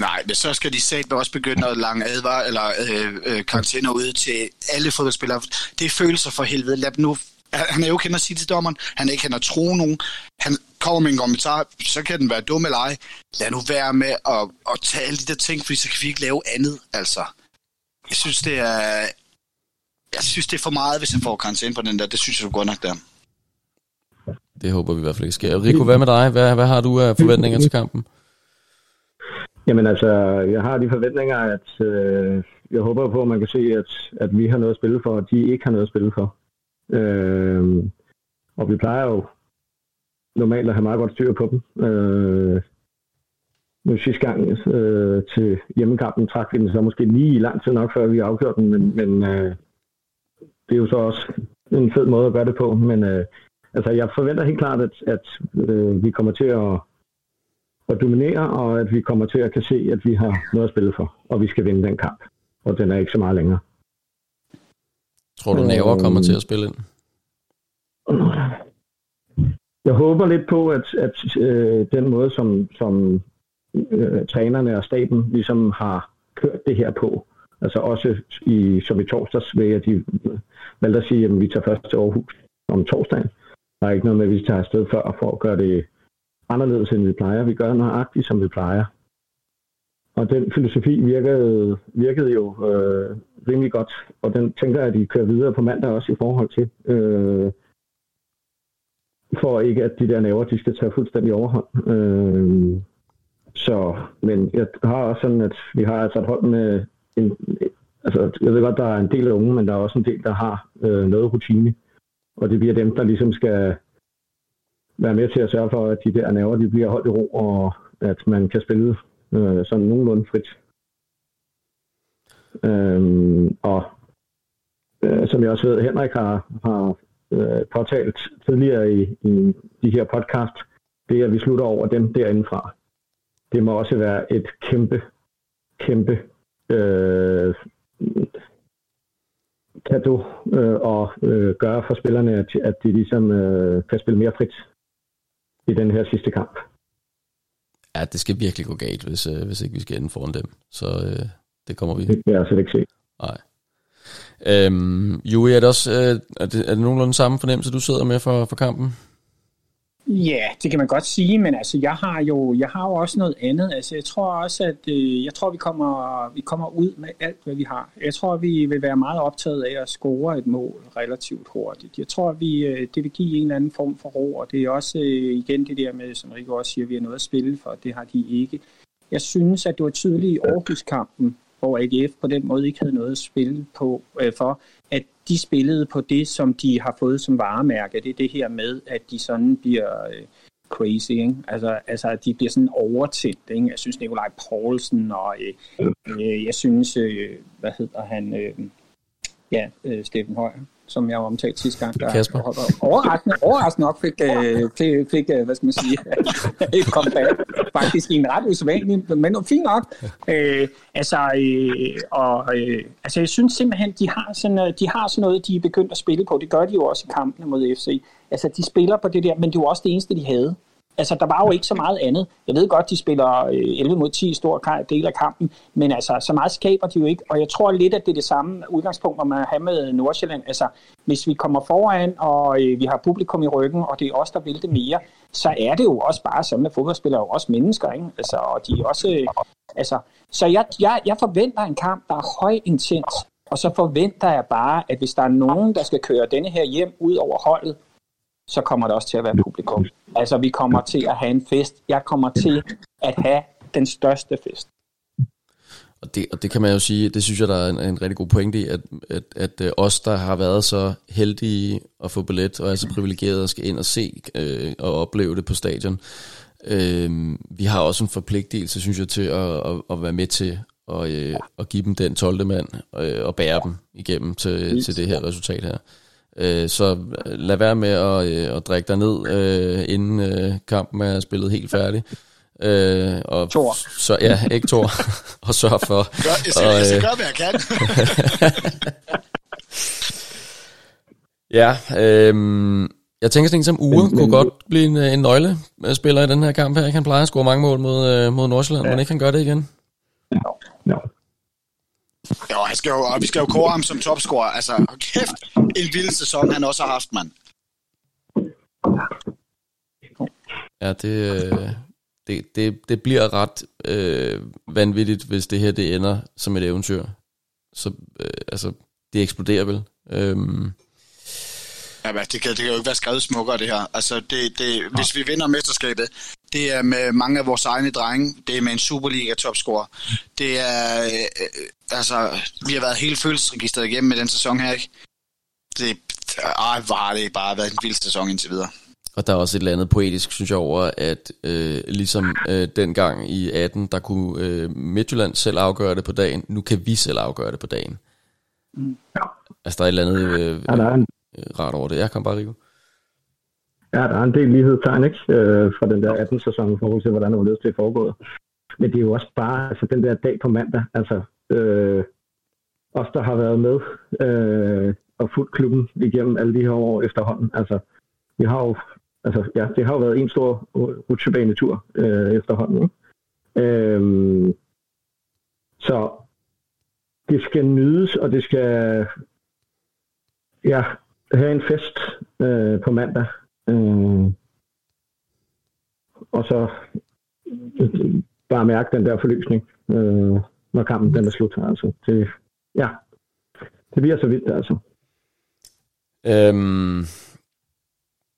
Nej, men så skal de sagt også begynde at lange advar eller øh, øh, karantæner ud til alle fodboldspillere. Det er følelser for helvede. Lad nu han er jo kendt at sige til dommeren, han er ikke kendt at tro nogen, han kommer med en kommentar, så kan den være dum eller ej. Lad nu være med at, at tage alle de der ting, fordi så kan vi ikke lave andet, altså. Jeg synes, det er... Jeg synes, det er for meget, hvis han får karantæne på den der. Det synes jeg godt nok, der. Det håber vi i hvert fald ikke sker. Rico, hvad med dig? Hvad, hvad har du af forventninger til kampen? Jamen altså, jeg har de forventninger, at øh, jeg håber på, at man kan se, at, at vi har noget at spille for, og de ikke har noget at spille for. Øh, og vi plejer jo normalt at have meget godt styr på dem. Øh, nu sidste gang øh, til hjemmekampen trak vi den så måske lige lang tid nok, før vi afgjorde den, men, men øh, det er jo så også en fed måde at gøre det på. Men øh, altså, jeg forventer helt klart, at, at øh, vi kommer til at, at dominere, og at vi kommer til at kan se, at vi har noget at spille for, og vi skal vinde den kamp. Og den er ikke så meget længere. Tror du, Næver kommer til at spille ind? Jeg håber lidt på, at, at øh, den måde, som, som øh, trænerne og staben ligesom har kørt det her på, altså også i, som i torsdags, ved at de valgte at sige, at vi tager først til Aarhus om torsdagen. Der er ikke noget med, at vi tager afsted før for at gøre det anderledes, end vi plejer. Vi gør nøjagtigt, som vi plejer. Og den filosofi virkede, virkede jo øh, rimelig godt, og den tænker jeg, at de kører videre på mandag også i forhold til. Øh, for ikke, at de der naver, de skal tage fuldstændig overhånd. Øh, så, men jeg har også sådan, at vi har altså et hold med en, altså, jeg ved godt, der er en del af unge, men der er også en del, der har øh, noget rutine. Og det bliver dem, der ligesom skal være med til at sørge for, at de der nerver, de bliver holdt i ro, og at man kan spille øh, sådan nogenlunde frit. Øhm, og øh, som jeg også ved, Henrik har, har øh, påtalt tidligere i, i de her podcast, det er, at vi slutter over dem derindefra. Det må også være et kæmpe, kæmpe øh, kado øh, og øh, gøre for spillerne, at, at de ligesom øh, kan spille mere frit i den her sidste kamp. Ja, det skal virkelig gå galt, hvis, øh, hvis ikke vi skal ende foran dem. Så øh, det kommer vi. Det kan jeg altså ikke se. Nej. Øhm, Juri, er det også øh, er det, er det nogenlunde samme fornemmelse, du sidder med for, for kampen? Ja, det kan man godt sige, men altså, jeg har jo, jeg har jo også noget andet. Altså, jeg tror også, at øh, jeg tror, vi kommer, vi kommer ud med alt, hvad vi har. Jeg tror, vi vil være meget optaget af at score et mål relativt hurtigt. Jeg tror, vi, øh, det vil give en eller anden form for ro, og det er også øh, igen det der med, som Rikke også siger, vi har noget at spille for. Det har de ikke. Jeg synes, at det var tydeligt i Aarhus-kampen, hvor AGF på den måde ikke havde noget at spille på øh, for, at de spillede på det, som de har fået som varemærke. Det er det her med, at de sådan bliver øh, crazy, ikke? Altså, altså, at de bliver sådan overtændt, ikke? Jeg synes, Nikolaj Poulsen, og øh, øh, jeg synes, øh, hvad hedder han, øh, ja, øh, Steffen Højer, som jeg har omtalt sidste gang, der Kasper. overraskende, overraskende nok fik, øh, fik, fik, øh, hvad skal man sige, et comeback, faktisk en ret usædvanlig, men fint nok. Øh, altså, øh, og, øh, altså, jeg synes simpelthen, de har, sådan, øh, de har sådan noget, de er begyndt at spille på. Det gør de jo også i kampene mod FC. Altså, de spiller på det der, men det var også det eneste, de havde. Altså, der var jo ikke så meget andet. Jeg ved godt, de spiller øh, 11 mod 10 i stor del af kampen, men altså, så meget skaber de jo ikke. Og jeg tror lidt, at det er det samme udgangspunkt, man har med Nordsjælland. Altså, hvis vi kommer foran, og øh, vi har publikum i ryggen, og det er os, der vil det mere, så er det jo også bare sådan, at fodboldspillere er jo også mennesker, ikke? Altså, og de er også... Øh, altså, så jeg, jeg, jeg forventer en kamp, der er højintens, og så forventer jeg bare, at hvis der er nogen, der skal køre denne her hjem ud over holdet, så kommer der også til at være publikum. Altså, vi kommer til at have en fest. Jeg kommer til at have den største fest. Og det, og det kan man jo sige, det synes jeg, der er en, en rigtig god pointe i, at, at, at øh, os, der har været så heldige at få billet, og er så privilegerede at skal ind og se øh, og opleve det på stadion, øh, vi har også en forpligtelse, synes jeg, til at, at, at være med til at, øh, at give dem den 12. mand øh, og bære dem igennem til, til det her resultat her. Øh, så lad være med at, øh, at drikke dig ned, øh, inden øh, kampen er spillet helt færdig. Øh, og Tor. Så, ja, ikke Tor. og sørg for... Gør, jeg, skal, og, jeg skal øh, gøre, hvad jeg kan. Ja, øh, jeg tænker sådan en som Ure Men- kunne men- godt blive en, øh, en nøglespiller i den her kamp her. Ikke? Han plejer at score mange mål mod, øh, mod Nordsjælland, ja. men ikke han gør det igen. Ja. Jo, han skal jo, og vi skal jo kåre ham som topscorer. Altså, kæft, en vild sæson, han også har haft, mand. Ja, det, øh, det, det, det bliver ret øh, vanvittigt, hvis det her det ender som et eventyr. Så øh, altså, det eksploderer vel. Øhm, Ja, men det kan, det kan jo ikke være skrevet smukkere, det her. Altså, det, det, ja. hvis vi vinder mesterskabet, det er med mange af vores egne drenge. Det er med en Superliga-topscorer. Det er... Øh, altså, vi har været hele følelsesregistret igennem med den sæson her, ikke? Det, ej, var det bare været en vild sæson indtil videre. Og der er også et eller andet poetisk, synes jeg, over, at øh, ligesom øh, dengang i 18, der kunne øh, Midtjylland selv afgøre det på dagen, nu kan vi selv afgøre det på dagen. Mm. Ja. Altså, der er et eller andet øh, ja, der er en... Øh, rart over det. Jeg kan bare, Rico. Ja, der er en del lighedstegn, ikke? Øh, fra den der 18-sæson i forhold til, hvordan det var løst til foregået. Men det er jo også bare altså, den der dag på mandag. Altså, øh, os, der har været med øh, og fuldt klubben igennem alle de her år efterhånden. Altså, vi har jo altså, ja, det har jo været en stor rutsjebanetur øh, efterhånden. Ikke? Øh, så det skal nydes, og det skal ja, have en fest øh, på mandag. Øh, og så øh, bare mærke den der forløsning, øh, når kampen den er slut. Altså, det, ja, det bliver så vildt, altså. Øhm,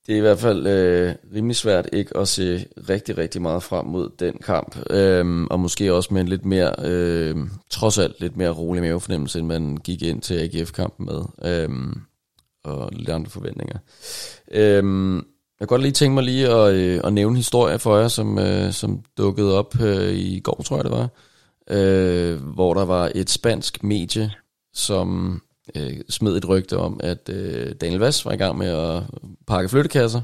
det er i hvert fald øh, rimelig svært ikke at se rigtig, rigtig meget frem mod den kamp. Øhm, og måske også med en lidt mere, øh, trods alt lidt mere rolig mavefornemmelse, end man gik ind til AGF-kampen med. Øhm, og lidt andre forventninger. Øhm, jeg kunne godt lige tænke mig lige at, øh, at nævne en historie for jer, som, øh, som dukkede op øh, i går, tror jeg det var. Øh, hvor der var et spansk medie, som øh, smed et rygte om, at øh, Daniel Vass var i gang med at pakke flyttekasser,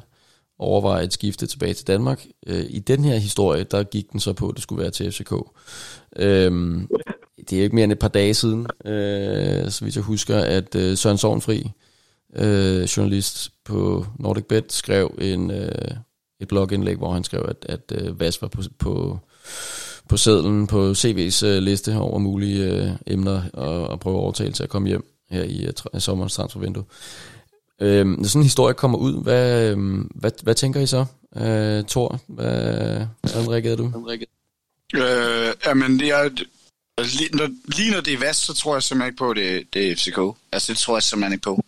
overveje et skifte tilbage til Danmark. Øh, I den her historie, der gik den så på, at det skulle være til FCK. Øh, det er ikke mere end et par dage siden, øh, så vidt jeg husker, at øh, Søren Sovnfri, øh, journalist på Nordic Bet, skrev en, øh, et blogindlæg, hvor han skrev, at, at øh, VAS var på, på, på sedlen på CV's øh, liste over mulige øh, emner og, og prøve at overtale til at komme hjem her i uh, sommerens transfervindue. Øh, når sådan en historie kommer ud, hvad, øh, hvad, hvad tænker I så, øh, Thor? Hvad, hvordan reagerede du? Øh, jamen, jeg, altså, lige, når, lige når det er vast, så tror jeg simpelthen ikke på, at det, det er FCK. Altså, det tror jeg simpelthen ikke på.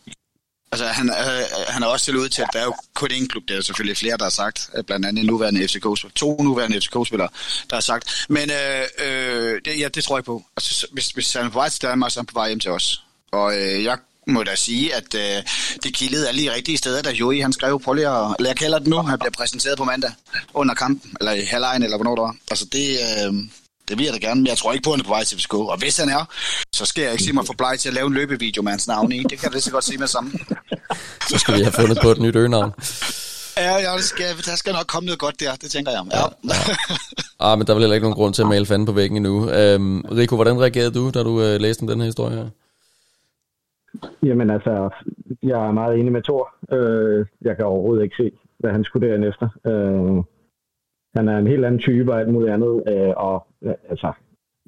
Altså, han, øh, øh han har også stillet ud til, at der er jo kun én klub, der er selvfølgelig flere, der har sagt, øh, blandt andet nuværende FCK, to nuværende FCK-spillere, der har sagt. Men øh, øh, det, ja, det tror jeg på. Altså, hvis, hvis han er på vej til Danmark, så er han på vej hjem til os. Og øh, jeg må da sige, at øh, det kildede alle de rigtige steder, da Joey han skrev, prøv lige at, eller jeg kalder det nu, han bliver præsenteret på mandag under kampen, eller i halvlejen, eller hvornår det var. Altså det, øh, det vil jeg da gerne, men jeg tror ikke på, at han er på vej til FCK. Og hvis han er, så skal jeg ikke se mig for bleg til at lave en løbevideo med hans navn i. Det kan jeg lige så godt se med sammen. så skal vi have fundet på et nyt øgenavn. Ja, ja skal, der skal nok komme noget godt der, det tænker jeg. Ja. ja. ah, men der er vel heller ikke nogen grund til at male fanden på væggen endnu. Øhm, Rico, hvordan reagerede du, da du øh, læste om den her historie her? Jamen altså, jeg er meget enig med Thor. Øh, jeg kan overhovedet ikke se, hvad han skulle derinde efter. Øh, han er en helt anden type og alt muligt andet. Øh, og øh, altså,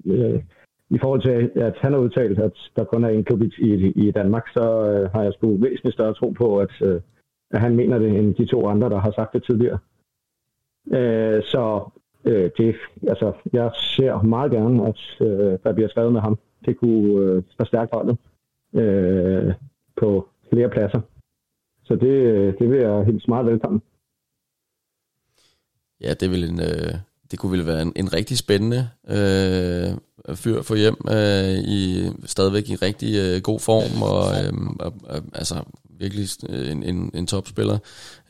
øh, i forhold til, at han har udtalt, at der kun er en klub i, i Danmark, så øh, har jeg sgu væsentligt større tro på, at, øh, at han mener det, end de to andre, der har sagt det tidligere. Øh, så øh, det, altså, jeg ser meget gerne, at øh, der bliver skrevet med ham. Det kunne øh, forstærke holdet øh, på flere pladser. Så det, øh, det vil jeg hilse meget velkommen. Ja, det vil en, øh, det kunne vel være en, en rigtig spændende øh, fyr for hjem øh, i stadigvæk i rigtig øh, god form og, øh, og, og altså virkelig en, en, en topspiller.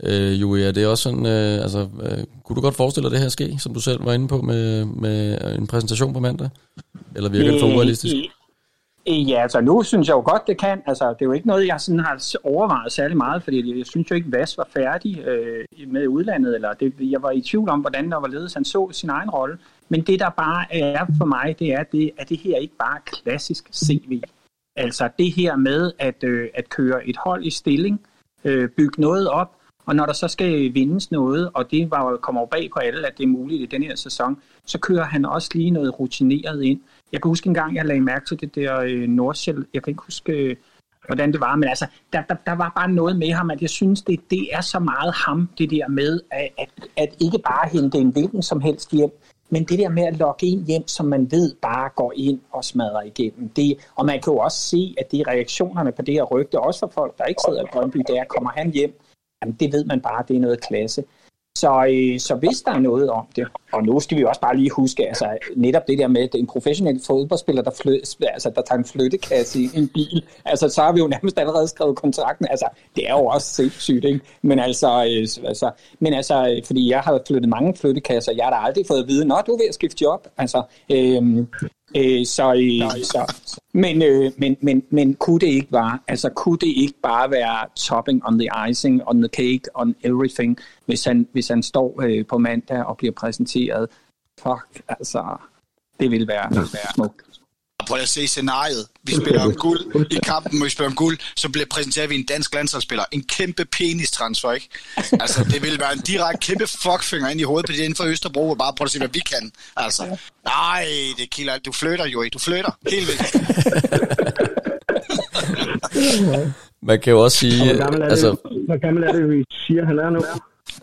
Øh, Joey, er det også sådan, øh, altså, øh, kunne du godt forestille dig det her ske, som du selv var inde på med, med en præsentation på mandag? Eller virker det for urealistisk? Øh, ja, altså nu synes jeg jo godt, det kan. Altså, det er jo ikke noget, jeg sådan har overvejet særlig meget, fordi jeg synes jo ikke, Vas var færdig øh, med udlandet, eller det, jeg var i tvivl om, hvordan der var ledes. Han så sin egen rolle. Men det, der bare er for mig, det er, det, at det her ikke bare klassisk CV. Altså det her med at, øh, at køre et hold i stilling, øh, bygge noget op, og når der så skal vindes noget, og det var, kommer jo bag på alle, at det er muligt i den her sæson, så kører han også lige noget rutineret ind. Jeg kan huske en gang, jeg lagde mærke til det der øh, Nordsjæl. Jeg kan ikke huske, øh, hvordan det var, men altså, der, der, der var bare noget med ham, at jeg synes, det, det er så meget ham, det der med, at, at, at ikke bare hente en hvilken som helst hjem, men det der med at logge en hjem, som man ved bare går ind og smadrer igennem. Det, og man kan jo også se, at de reaktionerne på det her rygte, også for folk, der ikke sidder i Brøndby, der kommer han hjem, jamen det ved man bare, det er noget klasse. Så, øh, så hvis der er noget om det, og nu skal vi også bare lige huske, altså netop det der med, at en professionel fodboldspiller, der, flø, altså, der tager en flyttekasse i en bil, altså så har vi jo nærmest allerede skrevet kontrakten, altså det er jo også sindssygt, ikke? Men altså, øh, altså, men altså, øh, fordi jeg har flyttet mange flyttekasser, jeg har da aldrig fået at vide, nå, du er ved at skifte job, altså, øh, Øh, så, øh, så, men, øh, men, men, men kunne det ikke bare, altså kunne det ikke bare være topping on the icing, on the cake, on everything, hvis han, hvis han står øh, på mandag og bliver præsenteret? Fuck, altså, det vil være, ja. være smukt prøv at se scenariet. Vi spiller om guld i kampen, hvor vi spiller om guld, så bliver præsenteret vi en dansk landsholdsspiller. En kæmpe penis-transfer, ikke? Altså, det vil være en direkte kæmpe fuckfinger ind i hovedet på det inden for Østerbro, og bare prøve at se, hvad vi kan. Altså, nej, det kilder. Du flytter jo, Du flytter. Helt vildt. Man kan jo også sige... Hvor gammel er det, altså, hvor gammel er det vi siger, han er nu?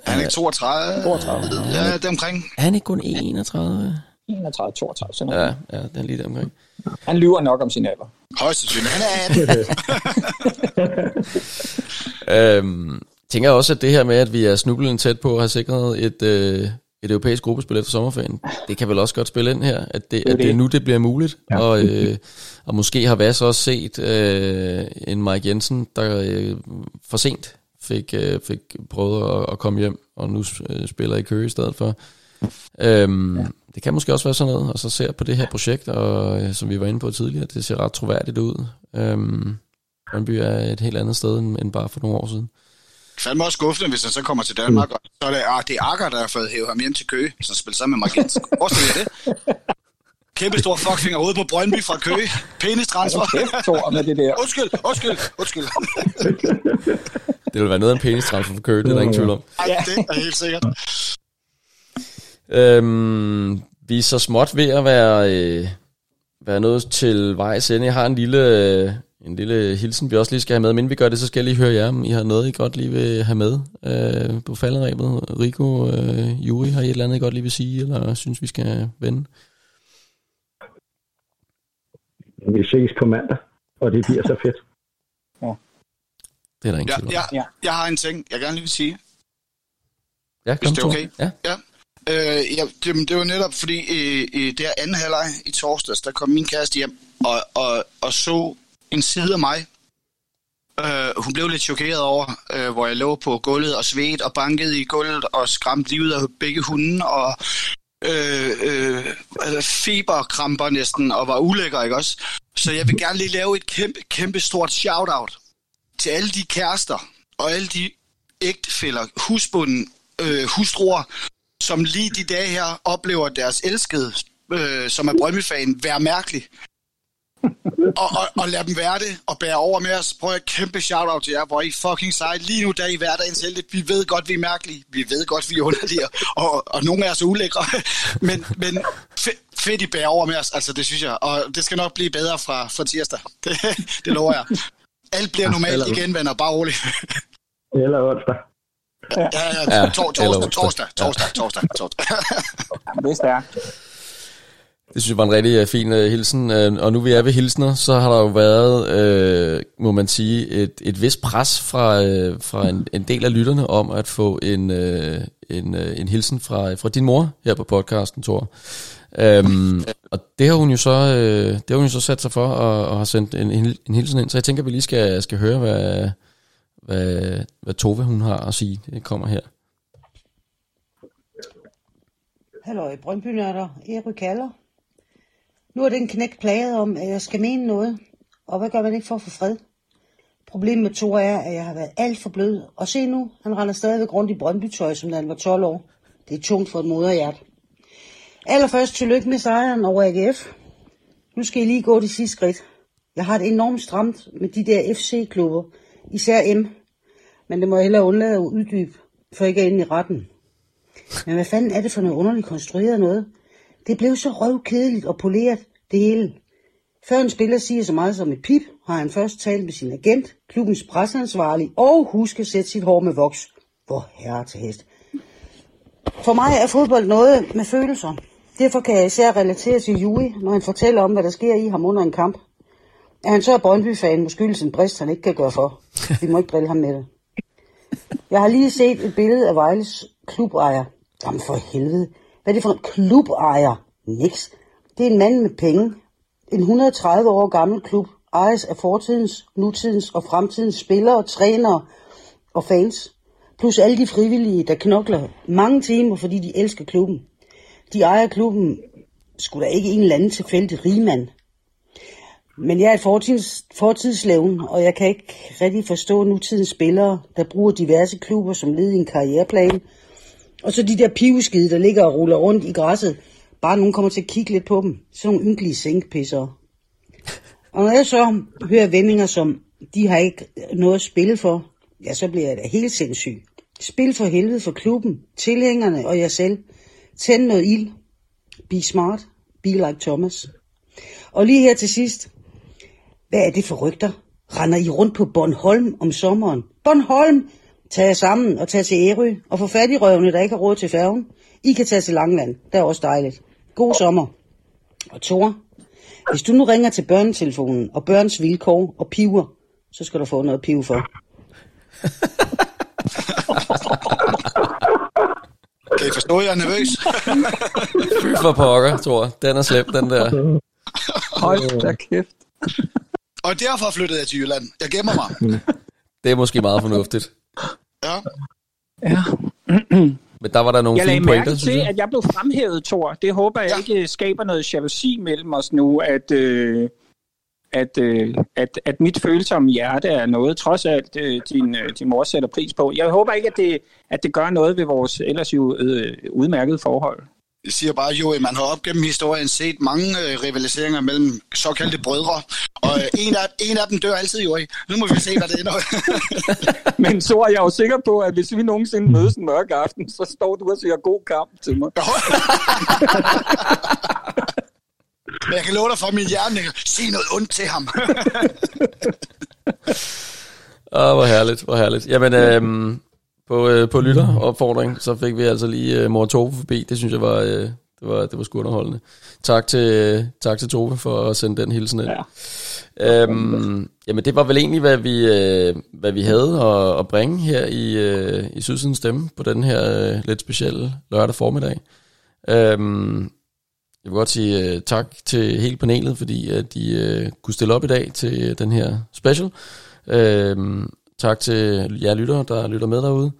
Han er ikke 32. 32. Ja, det er omkring. Er han ikke kun 31? 31, 32, sådan noget. Ja, ja, den er lige der omkring. Han lyver nok om sin alder. Højst sandsynligt. Han er 18. øhm, tænker også, at det her med, at vi er snublet tæt på at have sikret et, øh, et europæisk gruppespil efter sommerferien, det kan vel også godt spille ind her, at det, at det er nu, det bliver muligt. Ja. Og, øh, og måske har Vass også set øh, en Mike Jensen, der øh, for sent fik, øh, fik prøvet at, at komme hjem, og nu øh, spiller i Køge i stedet for. Øhm, ja. Det kan måske også være sådan noget, og så ser på det her projekt, og øh, som vi var inde på tidligere, det ser ret troværdigt ud. Øhm, Brøndby er et helt andet sted end, end bare for nogle år siden. Mig også skuffende, hvis han så kommer til Danmark, og så er det, ah, det er Akker, der har fået hævet ham hjem til Køge, så spiller sammen med Margit. Forestil jer det. Kæmpe stor fuckfinger ude på Brøndby fra Køge. Penis transfer. med det der. undskyld, undskyld, undskyld. det vil være noget af en penis transfer for Køge, det er der ingen tvivl om. Ja, det er helt sikkert. Øhm, vi er så småt ved at være, øh, være noget til vejs ende. Jeg har en lille, øh, en lille hilsen, vi også lige skal have med. Men vi gør det, så skal jeg lige høre jer, om I har noget, I godt lige vil have med øh, på falderæbet. Rico, øh, Juri, har I et eller andet, I godt lige vil sige, eller synes, vi skal vende? Vi ses på mandag, og det bliver så fedt. Ja. Det er der ingen ja, ja, jeg har en ting, jeg gerne lige vil sige. Ja, kom Hvis det er okay. Ja. ja. Øh, ja, det, det var netop fordi, i, i der anden halvleg i torsdags, der kom min kæreste hjem og, og, og så en side af mig. Øh, hun blev lidt chokeret over, øh, hvor jeg lå på gulvet og svedt og bankede i gulvet og skræmte livet af begge hunde og øh, øh, altså feberkramper næsten og var ulækker, ikke også? Så jeg vil gerne lige lave et kæmpe, kæmpe stort shout-out til alle de kærester og alle de ægtefælder, husbunden, øh, hustruer, som lige de dage her oplever deres elskede, øh, som er Brøndby-fan, være mærkelig. og, og, og lad dem være det, og bære over med os. Prøv at kæmpe shout-out til jer, hvor I fucking seje. Lige nu, der er I hverdagens helte. Vi ved godt, vi er mærkelige. Vi ved godt, vi er underlige, og, og nogle af os er ulækre. men men fedt, I bærer over med os, altså det synes jeg. Og det skal nok blive bedre fra, fra tirsdag. Det, det lover jeg. Alt bliver normalt igen, venner. Bare roligt. Eller onsdag. Ja, ja, ja. torsdag, torsdag, torsdag, torsdag, torsdag. det er stærkt. Det synes jeg var en rigtig uh, fin uh, hilsen, uh, og nu vi er ved hilsner, så har der jo været, uh, må man sige, et, et vist pres fra, uh, fra en, en del af lytterne om at få en, uh, en, uh, en hilsen fra, fra din mor her på podcasten, Thor. Um, og det har hun jo så, uh, det har hun jo så sat sig for og, og har sendt en, en, en hilsen ind, så jeg tænker, at vi lige skal, skal høre, hvad, hvad, hvad Tove hun har at sige. Det kommer her. Hallo, Brøndby Nørder. Erik Kaller. Nu er den knæk plaget om, at jeg skal mene noget. Og hvad gør man ikke for at få fred? Problemet med Tove er, at jeg har været alt for blød. Og se nu, han render stadigvæk rundt i Brøndby-tøj, som da han var 12 år. Det er tungt for et moderhjert. Allerførst tillykke med sejren over AGF. Nu skal I lige gå det sidste skridt. Jeg har det enormt stramt med de der FC-klubber, især M. Men det må jeg hellere undlade at uddybe, for ikke at inde i retten. Men hvad fanden er det for noget underligt konstrueret noget? Det blev så røvkedeligt og poleret, det hele. Før en spiller siger så meget som et pip, har han først talt med sin agent, klubbens presseansvarlig og huske at sætte sit hår med voks. Hvor herre til hest. For mig er fodbold noget med følelser. Derfor kan jeg især relatere til Jui, når han fortæller om, hvad der sker i ham under en kamp. Er han så er Brøndby-fan, må skyldes en brist, han ikke kan gøre for. Vi må ikke drille ham med det. Jeg har lige set et billede af Vejles klubejer. Jamen for helvede. Hvad er det for en klubejer? Niks. Det er en mand med penge. En 130 år gammel klub ejes af fortidens, nutidens og fremtidens spillere, trænere og fans. Plus alle de frivillige, der knokler mange timer, fordi de elsker klubben. De ejer klubben skulle da ikke en eller anden tilfældig rigmand. Men jeg er fortids, fortidsleven, og jeg kan ikke rigtig forstå nutidens spillere, der bruger diverse klubber som led i en karriereplan. Og så de der piveskide, der ligger og ruller rundt i græsset, bare nogen kommer til at kigge lidt på dem. Sådan nogle ynkelige sænkpisser. Og når jeg så hører vendinger som, de har ikke noget at spille for, ja, så bliver jeg da helt sindssyg. Spil for helvede for klubben, tilhængerne og jer selv. Tænd noget ild. Be smart. Be like Thomas. Og lige her til sidst. Hvad er det for rygter? Render I rundt på Bornholm om sommeren? Bornholm! Tag jer sammen og tag til Ærø og få fat i røvene, der ikke har råd til færgen. I kan tage til Langland. Det er også dejligt. God sommer. Og Thor, hvis du nu ringer til børnetelefonen og børns vilkår og piver, så skal du få noget piv for. Kan I forstå, jeg er nervøs? Fy for pokker, tror jeg. Den er slem, den der. Hold da kæft. Og derfor flyttede jeg til Jylland. Jeg gemmer mig. Det er måske meget fornuftigt. Ja. Ja. Men der var der nogle Jeg fine mærke pointer, til, synes jeg. at jeg blev fremhævet, Thor. Det håber jeg Ja. ikke skaber noget jalousi mellem os nu, at, øh, at, øh, at, at mit følsomme hjerte er noget, trods alt øh, din, øh, din mor sætter pris på. Jeg håber ikke, at det, at det gør noget ved vores ellers jo øh, udmærkede forhold. Jeg siger bare, jo, man har op gennem historien set mange øh, rivaliseringer mellem såkaldte brødre, og øh, en, af, en af dem dør altid jo. Nu må vi se, hvad det ender. Men så er jeg jo sikker på, at hvis vi nogensinde mødes en mørk aften, så står du og siger god kamp til mig. Men jeg kan love dig for, at min hjerne sige noget ondt til ham. Åh, hvor herligt, hvor herligt. Jamen, øhm, på, øh, på lytteropfordring, så fik vi altså lige øh, mor Tove forbi. Det synes jeg var, øh, det var, det var sgu underholdende. Tak til, øh, tak til Tove for at sende den hilsen ind. Ja. Øhm, jamen, det var vel egentlig, hvad vi, øh, hvad vi havde at, at bringe her i, øh, i Sydsidens Stemme på den her øh, lidt specielle lørdag formiddag. Øhm, jeg vil godt sige øh, tak til hele panelet, fordi at de øh, kunne stille op i dag til øh, den her special. Øhm, tak til jer lyttere, der lytter med derude.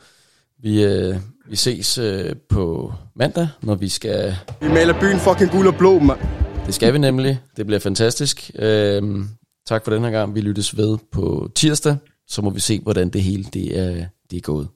Vi, øh, vi ses øh, på mandag, når vi skal... Vi maler byen fucking guld og blå, mand. Det skal vi nemlig. Det bliver fantastisk. Øhm, tak for den her gang. Vi lyttes ved på tirsdag. Så må vi se, hvordan det hele det er, det er gået.